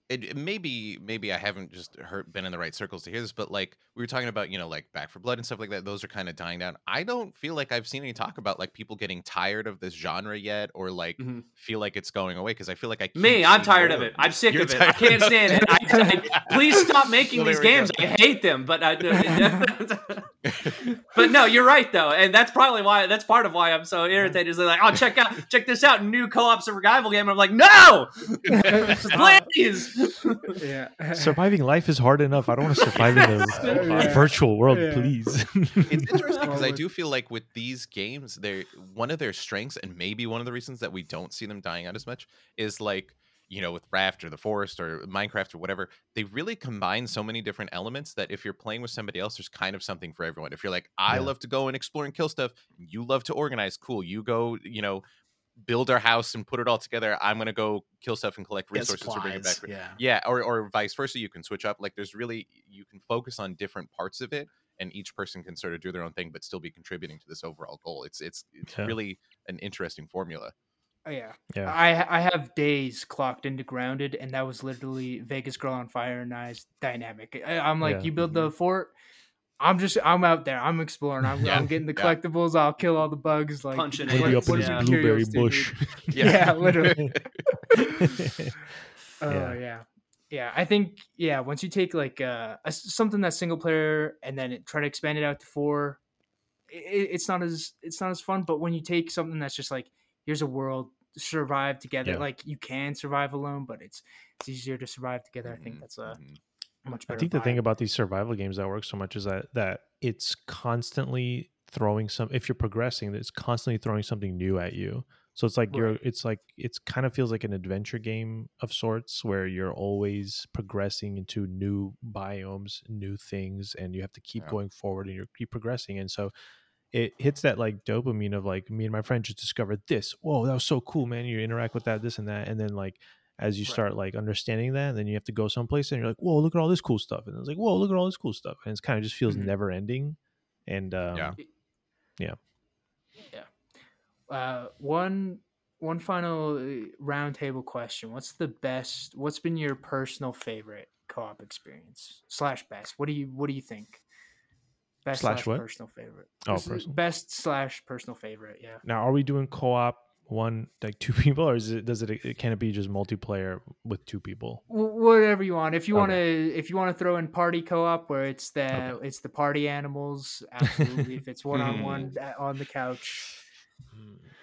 it, it maybe maybe I haven't just heard been in the right circles to hear this, but like we were talking about, you know, like Back 4 Blood and stuff like that. Those are kind of dying down. I don't feel like I've seen any talk about like people getting tired of this genre yet, or like Mhm. feel like it's going away. Because I feel like I me, I'm tired of it. I'm sick You're of it. I can't stand it. I, I- please stop making these we go. games. I hate them. But I, but no, you're right though, and that's probably why. That's part of why I'm so irritated. Is they're like, oh, check out, check this out, new co-op survival game. I'm like, no, please. Yeah. Surviving life is hard enough. I don't want to survive in the Yeah. virtual world, Yeah. please. it's interesting because I do feel like with these games, they're one of their strengths, and maybe one of the reasons that we don't see them dying out as much is like you know with Raft or the Forest or Minecraft or whatever. They really combine so many different elements that if you're playing with somebody else, there's kind of something for everyone. If you're like, I Yeah. love to go and explore and kill stuff, you love to organize, cool. You go, you know. Build our house and put it all together. I'm gonna go kill stuff and collect resources or bring it back. Yeah. yeah or, or vice versa you can switch up like there's really you can focus on different parts of it and each person can sort of do their own thing but still be contributing to this overall goal it's it's it's Yeah. really an interesting formula Oh, yeah. yeah. I I have days clocked into grounded, and that was literally Vegas Girl on Fire and I's dynamic. I, I'm like, Yeah. you build mm-hmm. the fort. I'm just I'm out there. I'm exploring. I'm, Yeah. I'm getting the Yeah. collectibles. I'll kill all the bugs. Like Punching what- Maybe it, up in is this yeah. your blueberry bush. dude? Yeah, literally. Oh Yeah. yeah. yeah, I think yeah. Once you take like uh, a s something that's single player and then it, try to expand it out to four, it, it's not as it's not as fun. But when you take something that's just like here's a world survive together, Yeah. like you can survive alone, but it's it's easier to survive together. I think Mhm, that's a mhm. Much I better. think the thing about these survival games that work so much is that that it's constantly throwing some. If you're progressing, it's constantly throwing something new at you. So it's like you're. It's like it's kind of feels like an adventure game of sorts where you're always progressing into new biomes, new things, and you have to keep Yeah. going forward and you keep progressing. And so it hits that like dopamine of like me and my friend just discovered this. Whoa, that was so cool, man! You interact with that, this and that, and then like as you Right. start like understanding that, then you have to go someplace and you're like, whoa, look at all this cool stuff, and it's like, whoa, look at all this cool stuff, and it's kind of just feels Mhm. never ending. And um, Yeah. Yeah. Uh, one one final uh, roundtable question: What's the best? What's been your personal favorite co-op experience slash best? What do you What do you think? Best Slash what? personal favorite. Oh, This is personal. Best slash personal favorite. Yeah. now, are we doing co-op one like two people, or is it does it, it can it be just multiplayer with two people? Whatever you want. If you want to, if you want to throw in party co-op where it's the Okay. it's the party animals, absolutely. if it's one on one on the couch,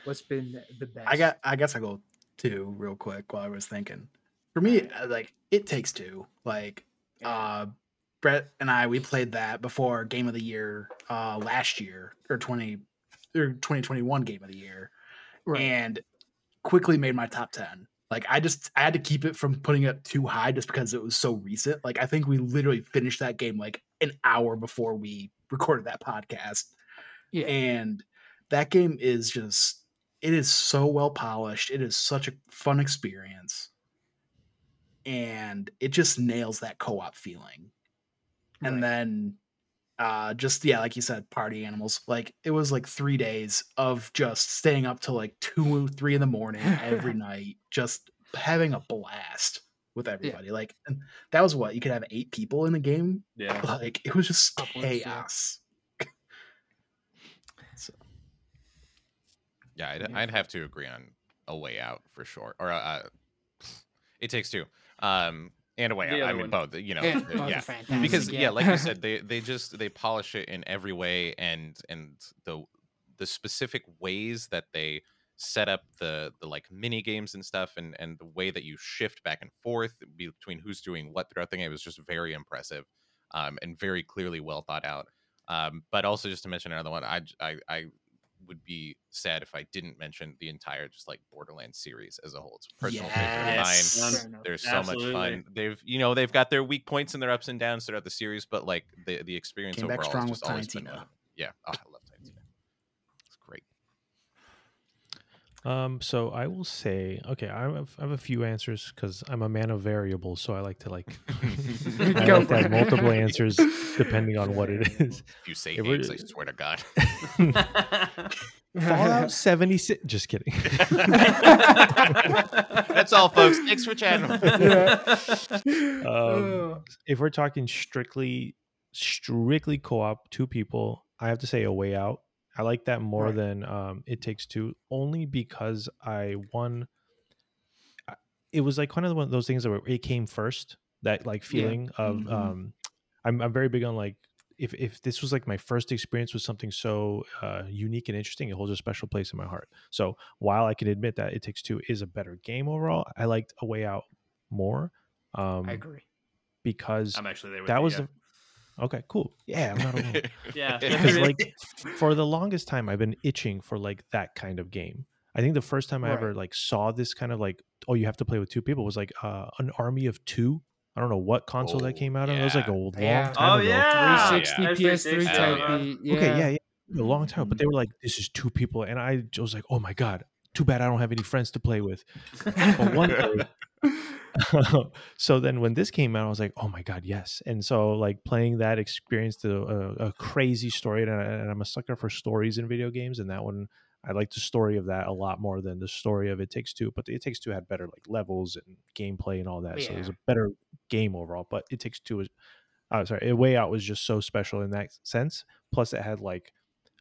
what's been the best? I got. I guess I go two real quick while I was thinking. For me, uh, like it takes two. Like uh Brett and I, we played that before Game of the Year uh last year or twenty or twenty twenty one Game of the Year, right. and quickly made my top ten. Like I just I had to keep it from putting it too high just because it was so recent. Like I think we literally finished that game like an hour before we recorded that podcast yeah. and that game is just it is so well polished it is such a fun experience and it just nails that co-op feeling and then uh just yeah like you said party animals like it was like three days of just staying up till like two three in the morning every night just having a blast with everybody like and that was what you could have eight people in the game Yeah. like it was just Upwards, yeah. chaos so yeah I'd, Yeah. I'd have to agree on a way out for sure or uh, it takes two um and a way i mean one. both you know Yeah, uh, both yeah fantastic, because yeah. like you said they they just they polish it in every way and and the the specific ways that they set up the the like mini games and stuff and and the way that you shift back and forth between who's doing what throughout the game was just very impressive um and very clearly well thought out um but also just to mention another one i j- i, I would be sad if I didn't mention the entire just like Borderlands series as a whole. It's a personal favorite of mine. Yes. Fair enough. They're so Absolutely. much fun. They've you know they've got their weak points and their ups and downs throughout the series, but like the the experience Came back overall strong has with just always Tiny been Tina. Yeah, oh, I love Um, so I will say, okay, I have, I have a few answers because I'm a man of variables, so I like to like I like to have multiple answers depending on what it is. If you say It would- eggs, I swear to God. Fallout 76. Just kidding. That's all, folks. Thanks for chatting. Um, Oh. if we're talking strictly strictly co-op two people i have to say a way out i like that more Right. than um it takes two only because i won it was like kind of one of those things that were, it came first that like Yeah. feeling of Mhm. um I'm, I'm very big on like if, if this was like my first experience with something so uh, unique and interesting, it holds a special place in my heart. So while I can admit that It Takes Two is a better game overall, I liked A Way Out more. Um, I agree. because I'm actually there that you, was yeah. the okay, cool. Yeah, I'm not alone. Yeah. Because like for the longest time, I've been itching for like that kind of game. I think the first time I ever like saw this kind of like oh you have to play with two people was like uh, an army of two. I don't know what console Oh, that came out on. It was like a long Yeah. time Oh ago. yeah, 360, Yeah. PS3 360, type yeah. Yeah. Okay, yeah, yeah, a long time. But they were like, "This is two people," and I was like, "Oh my god, too bad I don't have any friends to play with." But one day, so then when this came out, I was like, "Oh my god, yes!" And so like playing that experienced a, a, a crazy story, and, I, and I'm a sucker for stories in video games, and that one. I like the story of that a lot more than the story of It Takes Two, but It Takes Two had better like levels and gameplay and all that, so it was a better game overall. But It Takes Two was, uh, sorry, Way Out was just so special in that sense. Plus, it had like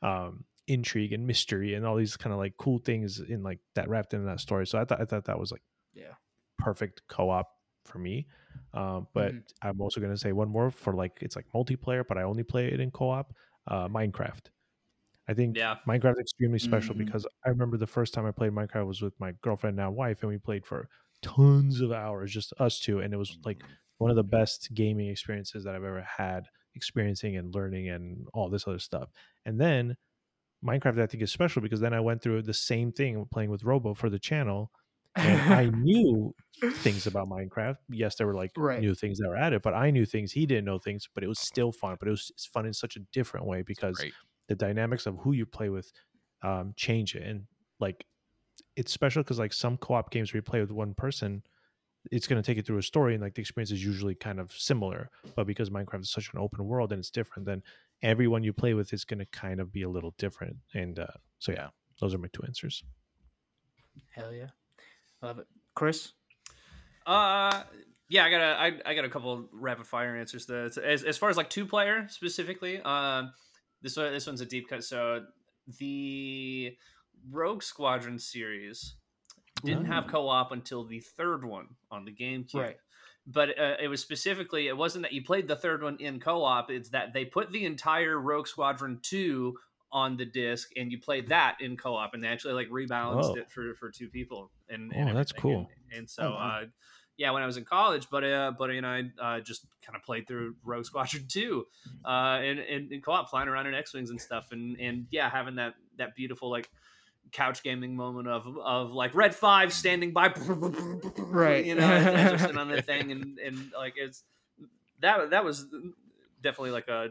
um intrigue and mystery and all these kind of like cool things in like that wrapped into that story. So I thought I thought that was like Yeah. Perfect co-op for me. Um, but Mhm. I'm also gonna say one more for like it's like multiplayer, but I only play it in co-op. Uh, Minecraft. I think Yeah. Minecraft is extremely special Mhm. because I remember the first time I played Minecraft was with my girlfriend now wife, and we played for tons of hours, just us two, and it was like one of the best gaming experiences that I've ever had, experiencing and learning and all this other stuff. And then Minecraft, I think, is special because then I went through the same thing playing with Robo for the channel, and I knew things about Minecraft. Yes, there were like Right. new things that were added, but I knew things he didn't know things. But it was still fun. But it was fun in such a different way because the dynamics of who you play with um, change it, and like it's special because like some co-op games where you play with one person, it's going to take you through a story, and like the experience is usually kind of similar. But because Minecraft is such an open world and it's different, then everyone you play with is going to kind of be a little different. And uh, so yeah, those are my two answers. Hell yeah. I love it. Chris? Uh, yeah, I got a, I, I got a couple rapid fire answers. To- as, as far as like two player specifically, um, this one this one's a deep cut. So the Rogue Squadron series didn't have co-op until the third one on the GameCube. Right. But uh, it was specifically it wasn't that you played the third one in co-op. It's that they put the entire Rogue Squadron two on the disc and you played that in co-op and they actually like rebalanced Whoa. it for for two people and, Oh, and that's cool. and, and so Oh, wow. uh yeah when i was in college but uh but you know i uh, just kind of played through rogue squadron 2 uh in, in, in co-op flying around in x-wings and stuff and and yeah having that that beautiful like couch gaming moment of of like red five standing by Right. you know as, as you're sitting on the thing and and like it's that that was definitely like a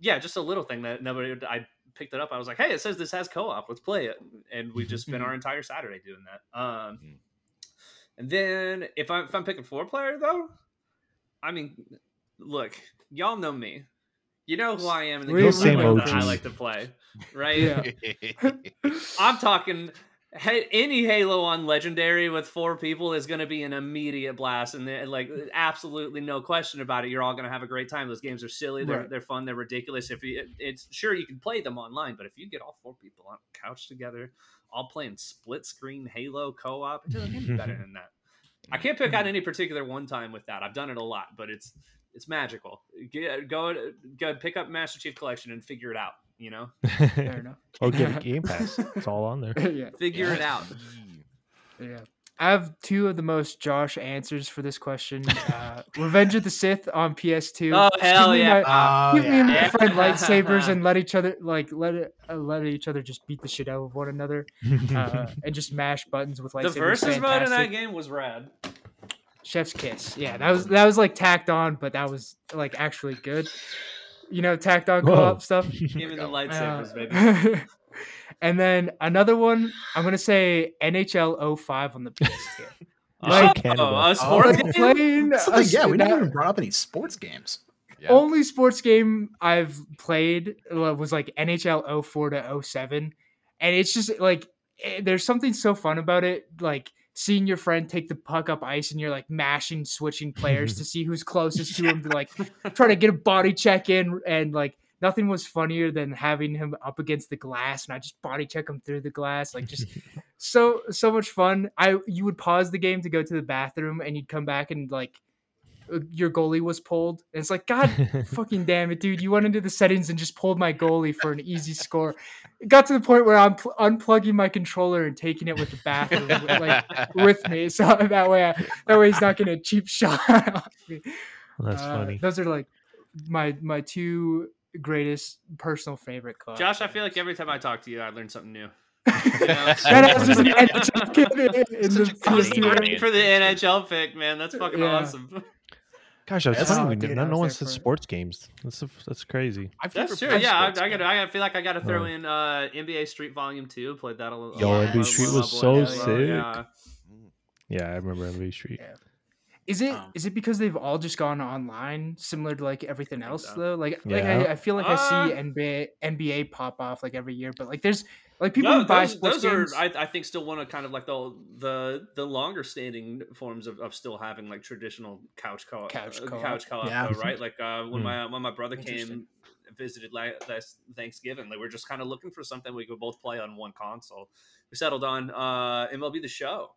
yeah just a little thing that nobody i picked it up. I was like hey it says this has co-op. Let's play it. And we just spent our entire saturday doing that. Um Mhm. and then if i'm if i'm picking four player though i mean look y'all know me. You know who i am and the We- games we I know like- that i like to play right? Yeah. I'm talking hey, any Halo on Legendary with four people is going to be an immediate blast, and like absolutely no question about it. You're all going to have a great time. Those games are silly, they're Right. they're fun, they're ridiculous. If you, it's sure you can play them online, but if you get all four people on a couch together, all playing split screen Halo co-op, it doesn't get better than that. I can't pick out any particular one time with that. I've done it a lot, but it's it's magical. Get, go go pick up Master Chief Collection and figure it out. You know, Fair enough. or get a Game Pass. It's all on there. yeah. figure it out. Yeah. I have two of the most Josh answers for this question. Uh, Revenge of the Sith on PS2. Oh hell give yeah! my- Oh, give me and my friend lightsabers and let each other like let it uh, let each other just beat the shit out of one another uh, and just mash buttons with lightsabers. the versus mode in that game was rad. Chef's kiss. Yeah, that was that was like tacked on, but that was like actually good. You know, tacked on Whoa. co-op stuff. Give me the lightsabers, baby. Uh, and then another one, I'm gonna say NHL 05 on the PS2. Like oh, a sports Like game? playing That's the a- yeah, we that- never even brought up any sports games. Yeah. only sports game I've played uh, was like NHL 04 to 07. And it's just like eh, there's something so fun about it, like seeing your friend take the puck up ice and you're like mashing, switching players to see who's closest to him to like try to get a body check in. And like nothing was funnier than having him up against the glass and I just body check him through the glass. Like just so so much fun. I you would pause the game to go to the bathroom and you'd come back and like uh, your goalie was pulled. And it's like, God fucking damn it, dude! You went into the settings and just pulled my goalie for an easy score. It got to the point where I'm pl- unplugging my controller and taking it with the bathroom like with me, so that way, I, that way he's not getting a cheap shot. on me. That's Uh, funny. Those are like my my two greatest personal favorite clubs. Josh, I feel like every time I talk to you, I learn something new. that is just an NHL kid in, in Such the a funny PS2. brain. Waiting for the NHL pick, man. That's fucking Yeah. awesome. Gosh, that's That's- funny. Oh, we dude, no, no one said for it. sports games. That's that's crazy. I've That's never true. played Yeah, I, I got. games. I feel like I got to throw Oh. in uh, NBA Street Volume Two. Played that a little. Yo, uh, NBA one- Street was so sick. Yeah. Mm. Yeah, I remember NBA Street. Yeah. Is it is Oh. it because they've all just gone online, similar to like everything else though? Like, like I, I feel like I see Uh, NBA NBA pop off like every year, but like there's like people No, who buy those, sports those games. are I, I think still one of kind of like the the the longer standing forms of, of still having like traditional couch co-op Couch uh, co-op. couch co-op Yeah. though, right like uh, when Hmm. my when my brother came visited la- last Thanksgiving like we are just kind of looking for something we could both play on one console we settled on uh MLB the show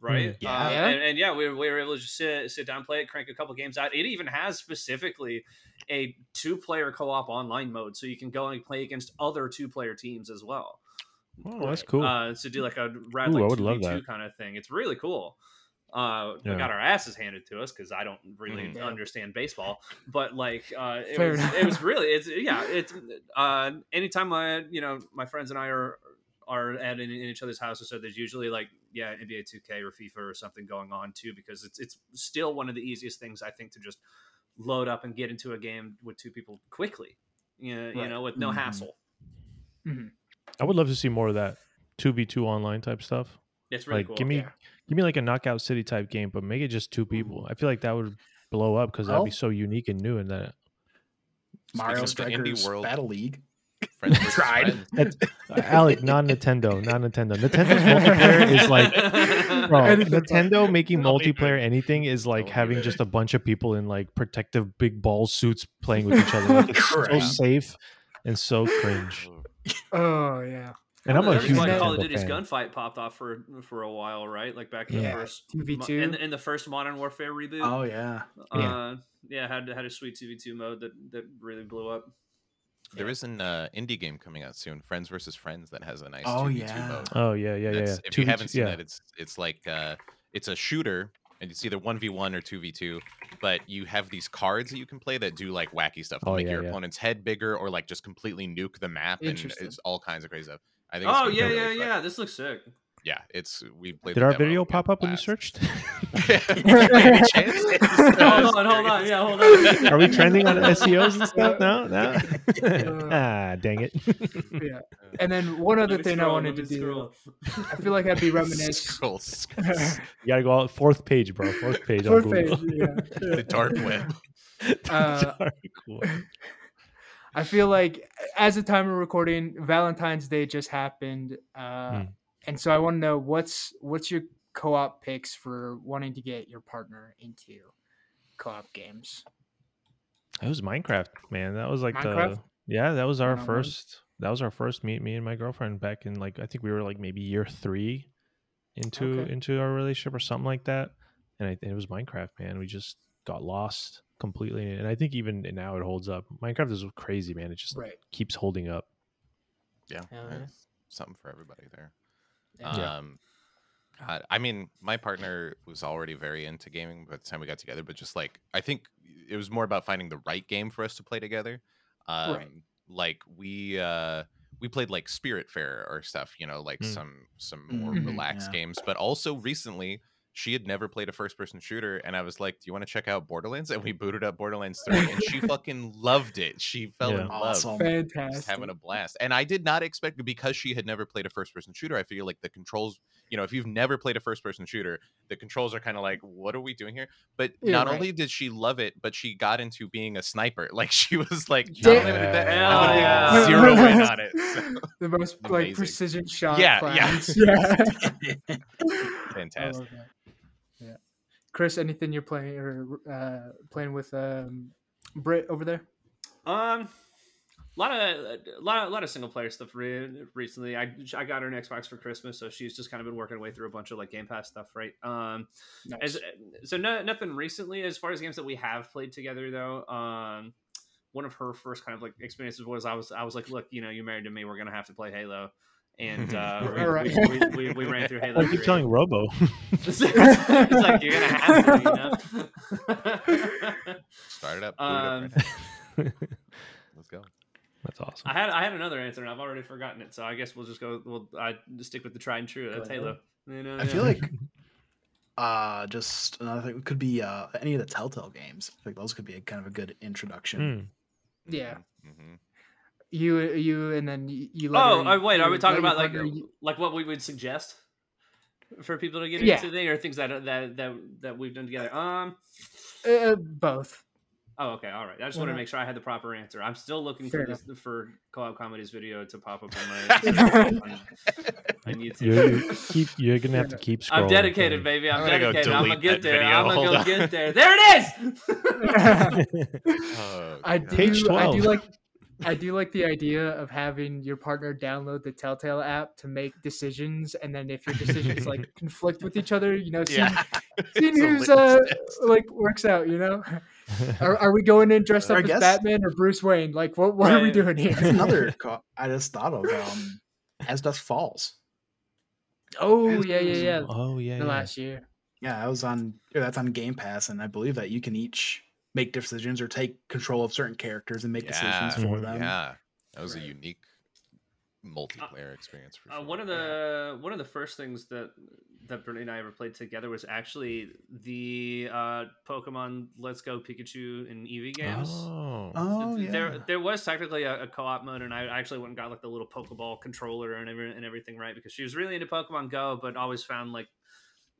right Yeah. Uh, Yeah. And, and yeah we, we were able to just sit sit down play it crank a couple games out it even has specifically a two player co-op online mode so you can go and play against other two player teams as well Oh, that's cool. uh, to do like a rad Ooh, like I would 2v2 love that. kind of thing. It's really cool. Uh, Yeah. We got our asses handed to us because I don't really Mhm. Understand baseball, but like uh, it Fair was enough. it was really it's yeah it's uh, anytime I you know my friends and I are are at in, in each other's houses, so there's usually like yeah NBA 2K or FIFA or something going on too because it's it's still one of the easiest things I think to just load up and get into a game with two people quickly. You know, you know with no Mhm. hassle. I would love to see more of that two v two online type stuff. It's really like, cool. give me Yeah. give me like a knockout city type game, but make it just two people. I feel like that would blow up because that'd be so unique and new. And that Mario Speaking of the Strikers world- Battle League. Friends Tried. friends. uh, Alec, not Nintendo, not Nintendo. Nintendo's multiplayer is like, bro, Nintendo making multiplayer anything is like having just a bunch of people in like protective big ball suits playing with each other. Like, it's so safe and so cringe. Oh yeah, And I'm a That's huge why Call of Duty's fan. gunfight popped off for for a while, right? Like back in the first 2v2. in, in the first Modern Warfare reboot. Oh yeah. yeah. Uh, yeah, had had a sweet two v two mode that that really blew up. There is an uh, indie game coming out soon, Friends versus Friends, that has a nice Oh, 2v2 yeah. mode. Oh yeah, yeah, yeah. That's- yeah. If you 2v2 haven't seen yeah. that, it's it's like uh, it's a shooter, and it's either one v one or two v two. But you have these cards that you can play that do like wacky stuff. They'll Oh, make yeah, your yeah. opponent's head bigger, or like just completely nuke the map, and it's all kinds of crazy stuff. I think. Oh gonna yeah, really yeah, fun. yeah. This looks sick. Yeah, it's we played. Did the our demo, video pop a up when you searched? Hold on, hold on. Yeah, hold on. Are we trending on SEOs and stuff now? No. Uh, ah, dang it. yeah. And then one other Let me thing I wanted to let do. I feel like I'd be reminiscent. Scroll, scroll. You gotta go out fourth page, bro. Fourth page. Fourth on page, Google. yeah. the dark web. Uh, Dark web. I feel like as the time of recording, Valentine's Day just happened, uh, Mm. And so I want to know what's what's your co-op picks for wanting to get your partner into co-op games. It was Minecraft, man. That was like Minecraft? the yeah. That was our One-on-one? first. That was our first meet. Me and my girlfriend back in like I think we were like maybe year three into Okay. into our relationship or something like that. And I, it was Minecraft, man. We just got lost completely, and I think even now it holds up. Minecraft is crazy, man. It just Right. keeps holding up. Yeah, yeah. something for everybody there. Yeah. Um, God, I mean, my partner was already very into gaming by the time we got together, but just like I think it was more about finding the right game for us to play together. Um, Right. Like we uh, we played like Spiritfarer stuff, you know, like Mm. some some more Mhm, relaxed yeah. games. But also recently, she had never played a first person shooter and I was like, "Do you want to check out Borderlands?" and we booted up Borderlands 3 and she fucking loved it. She fell Yeah. in love. Awesome. Just Fantastic. having a blast. And I did not expect because she had never played a first person shooter, I figure like the controls, you know, if you've never played a first person shooter, the controls are kind of like, what are we doing here? But Yeah, not right. only did she love it, but she got into being a sniper. Like she was like, not Damn. only did that, Hell I'm gonna yeah. zero win on it. So, the most Amazing. like precision shot. Yeah, class. yeah. yeah. I fantastic. Yeah. Chris, anything you're playing or uh, playing with um, Brit over there? Um, a lot of a lot of a lot of single player stuff re- recently. I I got her an Xbox for Christmas, so she's just kind of been working her way through a bunch of like Game Pass stuff, right? Um, Nice. as, so no, nothing recently as far as games that we have played together though. Um, one of her first kind of like experiences was I was I was like, look, you know, you're married to me, we're gonna have to play Halo, and uh, we, Alright. we, we, we, we ran through Halo. I keep 3. telling Robo. it's like you're gonna have to, you know. Start it up. boot it up Um, right. Let's go. That's awesome. I had I had another answer and I've already forgotten it, so I guess we'll just go. We'll I stick with the tried and true. That's. Halo. You know, I feel like uh just another thing could be uh any of the Telltale games. I think those could be a kind of a good introduction. Hmm. yeah. hmm You, you, and then you. you let Oh, her- oh, wait, are we talking about like partner- like what we would suggest for people to get Yeah. into thing or things that that that that we've done together? Um. uh, both? Oh, okay, all right. I just Why wanted to make sure I had the proper answer. I'm still looking Fair for this for co-op comedies video to pop up on my on, on YouTube. You're, keep, you're gonna have to keep scrolling. I'm dedicated, thing. baby. I'm, I'm gonna go dedicated. I'm gonna get there. video. I'm gonna Hold go on. get there. There it is. Oh, I God. do. Page I do like. I do like the idea of having your partner download the Telltale app to make decisions, and then if your decisions like conflict with each other, you know, seeing, Yeah. seeing who's uh like works out. You know, are, are we going in dressed I up as guess- Batman or Bruce Wayne? Like, what what are we doing here? Another co- I just thought of um As Dusk Falls. oh yeah, yeah, yeah. oh yeah. The yeah. last year. Yeah, I was on or that's on Game Pass and I believe that you can each make decisions or take control of certain characters and make decisions for Mhm. them. Yeah, that was a unique multiplayer experience for Uh, sure. one of the one of the first things that that Brittany and I ever played together was actually the uh, Pokemon Let's Go Pikachu and Eevee games. Oh. Oh yeah. There, there was technically a, a co-op mode, and I actually went and got like the little Pokeball controller and every, and everything right because she was really into Pokemon Go, but always found like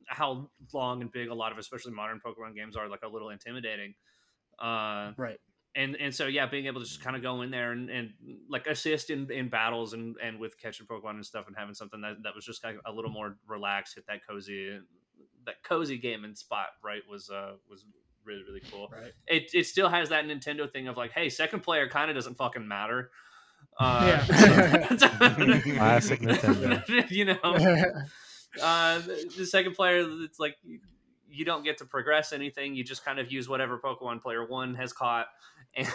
how long and big a lot of especially modern Pokemon games are like a little intimidating. Uh, Right. and and so yeah, being able to just kind of go in there and, and like assist in, in battles and, and with catching Pokemon and stuff and having something that, that was just kind of a little more relaxed, hit that cozy that cozy gaming spot right was uh was really really cool. Right. It it still has that Nintendo thing of like, hey, second player kind of doesn't fucking matter. Uh, Yeah. Classic Nintendo. you know, uh, the, the second player, it's like you don't get to progress anything. You just kind of use whatever Pokemon player one has caught, and,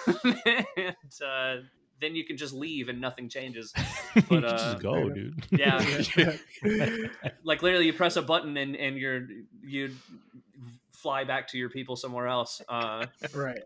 and uh, then you can just leave and nothing changes. You But, can uh, just go, dude. Yeah, like literally, you press a button and and you're you fly back to your people somewhere else. Uh, right.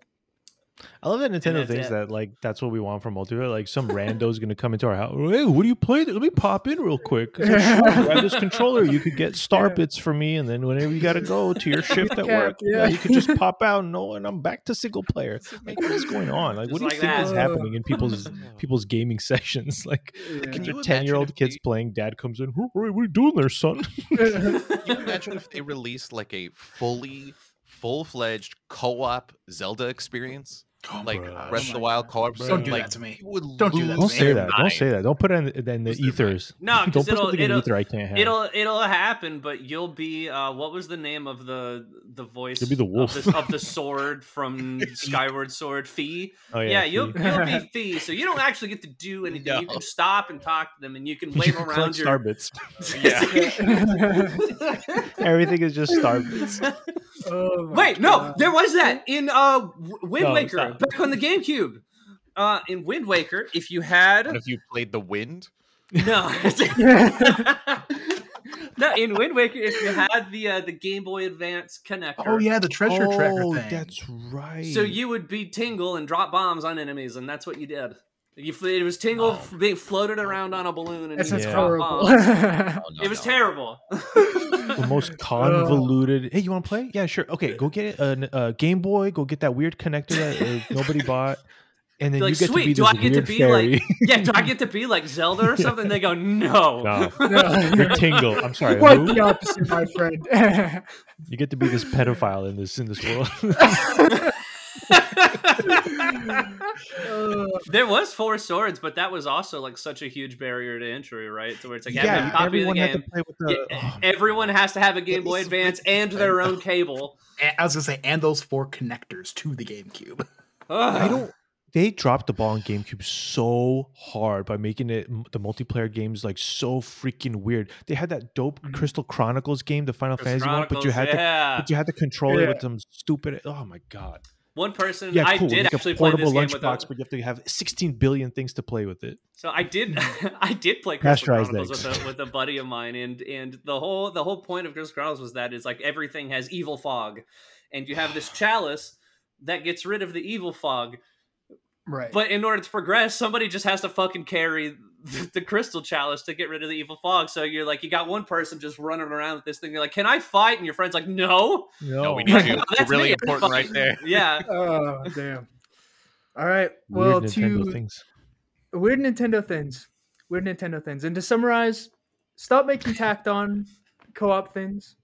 I love that Nintendo thinks it. that like that's what we want from multiplayer. Like some rando's gonna come into our house. Hey, what do you play? Let me pop in real quick. Sure, grab this controller. You could get star Yeah. bits for me, and then whenever you gotta go to your shift at work, yeah. you could just pop out. and No, and I'm back to single player. Like, what is going on? Like, what do you Just think like is happening in people's people's gaming sessions? Like, Yeah. Can you ten year old kids they- playing. Dad comes in. "Hey, what are you doing there, son? Can you imagine if they released like a fully full fledged co-op Zelda experience? Oh Like Bruh. Breath of the Wild co-op. Bruh. Don't do like, that to me. would Don't do that Don't say that. Don't say that. Don't put it in, in the Lose their mind. ethers. no, Don't put it'll something in the it'll ether I can't have. it'll it'll happen, but you'll be uh, what was the name of the the voice? You'll be the wolf. of the, of the sword from Skyward Sword. Fi. oh Yeah, yeah, you'll you'll be Fi, so you don't actually get to do anything. You can stop and talk to them, and you can You wave can around collect your star bits. Yeah. Everything is just star bits. Oh my Wait, no, there was that in uh Wind No, Waker stop. back on the GameCube. Uh, in Wind Waker, if you had What if you played the wind? no, no, in Wind Waker, if you had the uh, the Game Boy Advance connector, Oh yeah, the treasure tracker oh, thing. that's right. so you would be Tingle and drop bombs on enemies, and that's what you did. You, fl- it was Tingle Oh. being floated around on a balloon. And That he sounds Yeah. horrible. bombs. Oh, no, it was no. terrible. the most convoluted. Hey, you want to play? Yeah, sure. Okay, go get a, a Game Boy. Go get that weird connector that uh, nobody bought, and then Like, you get sweet, to be do this I get to be fairy. like- yeah, do I get to be like Zelda or something? They go, no. No. No. You're Tingle. I'm sorry. Quite the opposite, my friend. You get to be this pedophile in this in this world. There was four swords, but that was also like such a huge barrier to entry, right? So where it's like, yeah, yeah, copy of the everyone had to play with the. Yeah, oh, everyone has to have a Game Boy It's- Advance and their own cable. And I was gonna say, and those four connectors to the GameCube. I don't. They dropped the ball on GameCube so hard by making it the multiplayer games like so freaking weird. They had that dope Mhm. Crystal Chronicles game, the Final Fantasy one, but you Chronicles, had to but you had to control it with some stupid. Oh my god! One person, Yeah, I cool. did like actually a play this portable game with lunchbox, a, but you have to have 16 billion things to play with it. So I did, I did play Crystal Chronicles with a, with a buddy of mine, and and the whole the whole point of Crystal Chronicles was that is like everything has evil fog, and you have this chalice that gets rid of the evil fog. right. But in order to progress, somebody just has to fucking carry the, the crystal chalice to get rid of the evil fog. So you're like, you got one person just running around with this thing. You're like, can I fight? And your friend's like, no. No, we need you. "Oh, that's really me. important right there. Yeah. oh damn. All right. Well, Weird Nintendo to things. weird Nintendo things. Weird Nintendo things. And to summarize, stop making tacked on co-op things.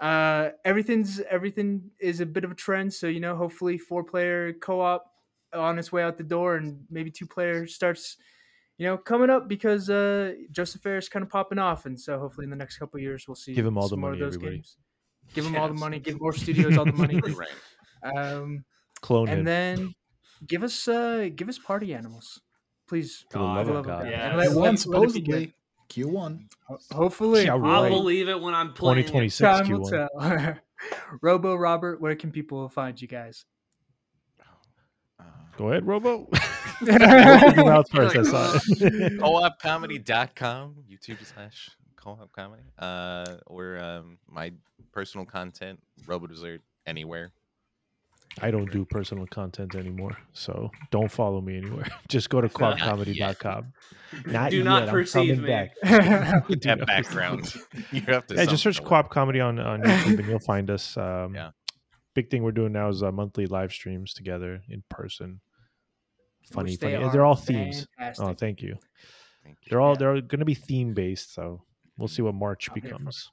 Uh, everything's everything is a bit of a trend. So you know, hopefully, four-player co-op on its way out the door, and maybe two-player starts, you know, coming up because uh, Josef Fares is kind of popping off, and so hopefully in the next couple of years we'll see Give him all the some more money, those everybody. games. Give them all the money. Give more studios all the money. right. Um, Clone him. and then give us uh give us party animals please For the love For of God. Yeah. And let- Q1 let- let it be supposedly. Q1. Ho- hopefully Yeah, I'll believe it when I'm playing. 2026 time Q1. tell robo robert where can people find you guys Uh, Go ahead, Robo. yeah Open your mouth first. I saw it. co-opcomedy.com youtube slash co-op comedy uh or um my personal content robodessert anywhere I don't do personal content anymore, so don't follow me anywhere. Just go to Not quadcomedy.com. Not Do yet. not I'm perceive coming me. back. Do that background you have to Yeah, just search something. Co-op Comedy on, on YouTube and you'll find us. Um, Yeah. Big thing we're doing now is uh, monthly live streams together in person. Funny, Which they funny. are They're all themes. Oh, thank you. Thank you. They're all Yeah. they're going to be theme based, so we'll see what March I'm here becomes.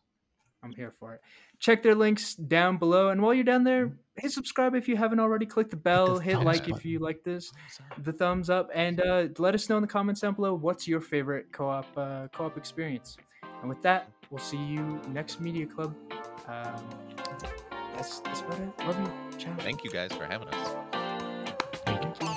i'm here for it check their links down below and while you're down there hit subscribe if you haven't already click the bell hit thumbs like if you like this the thumbs up and uh, let us know in the comments down below what's your favorite co-op uh, co-op experience and with that we'll see you next media club um, that's, that's about it love you ciao thank you guys for having us Thank you.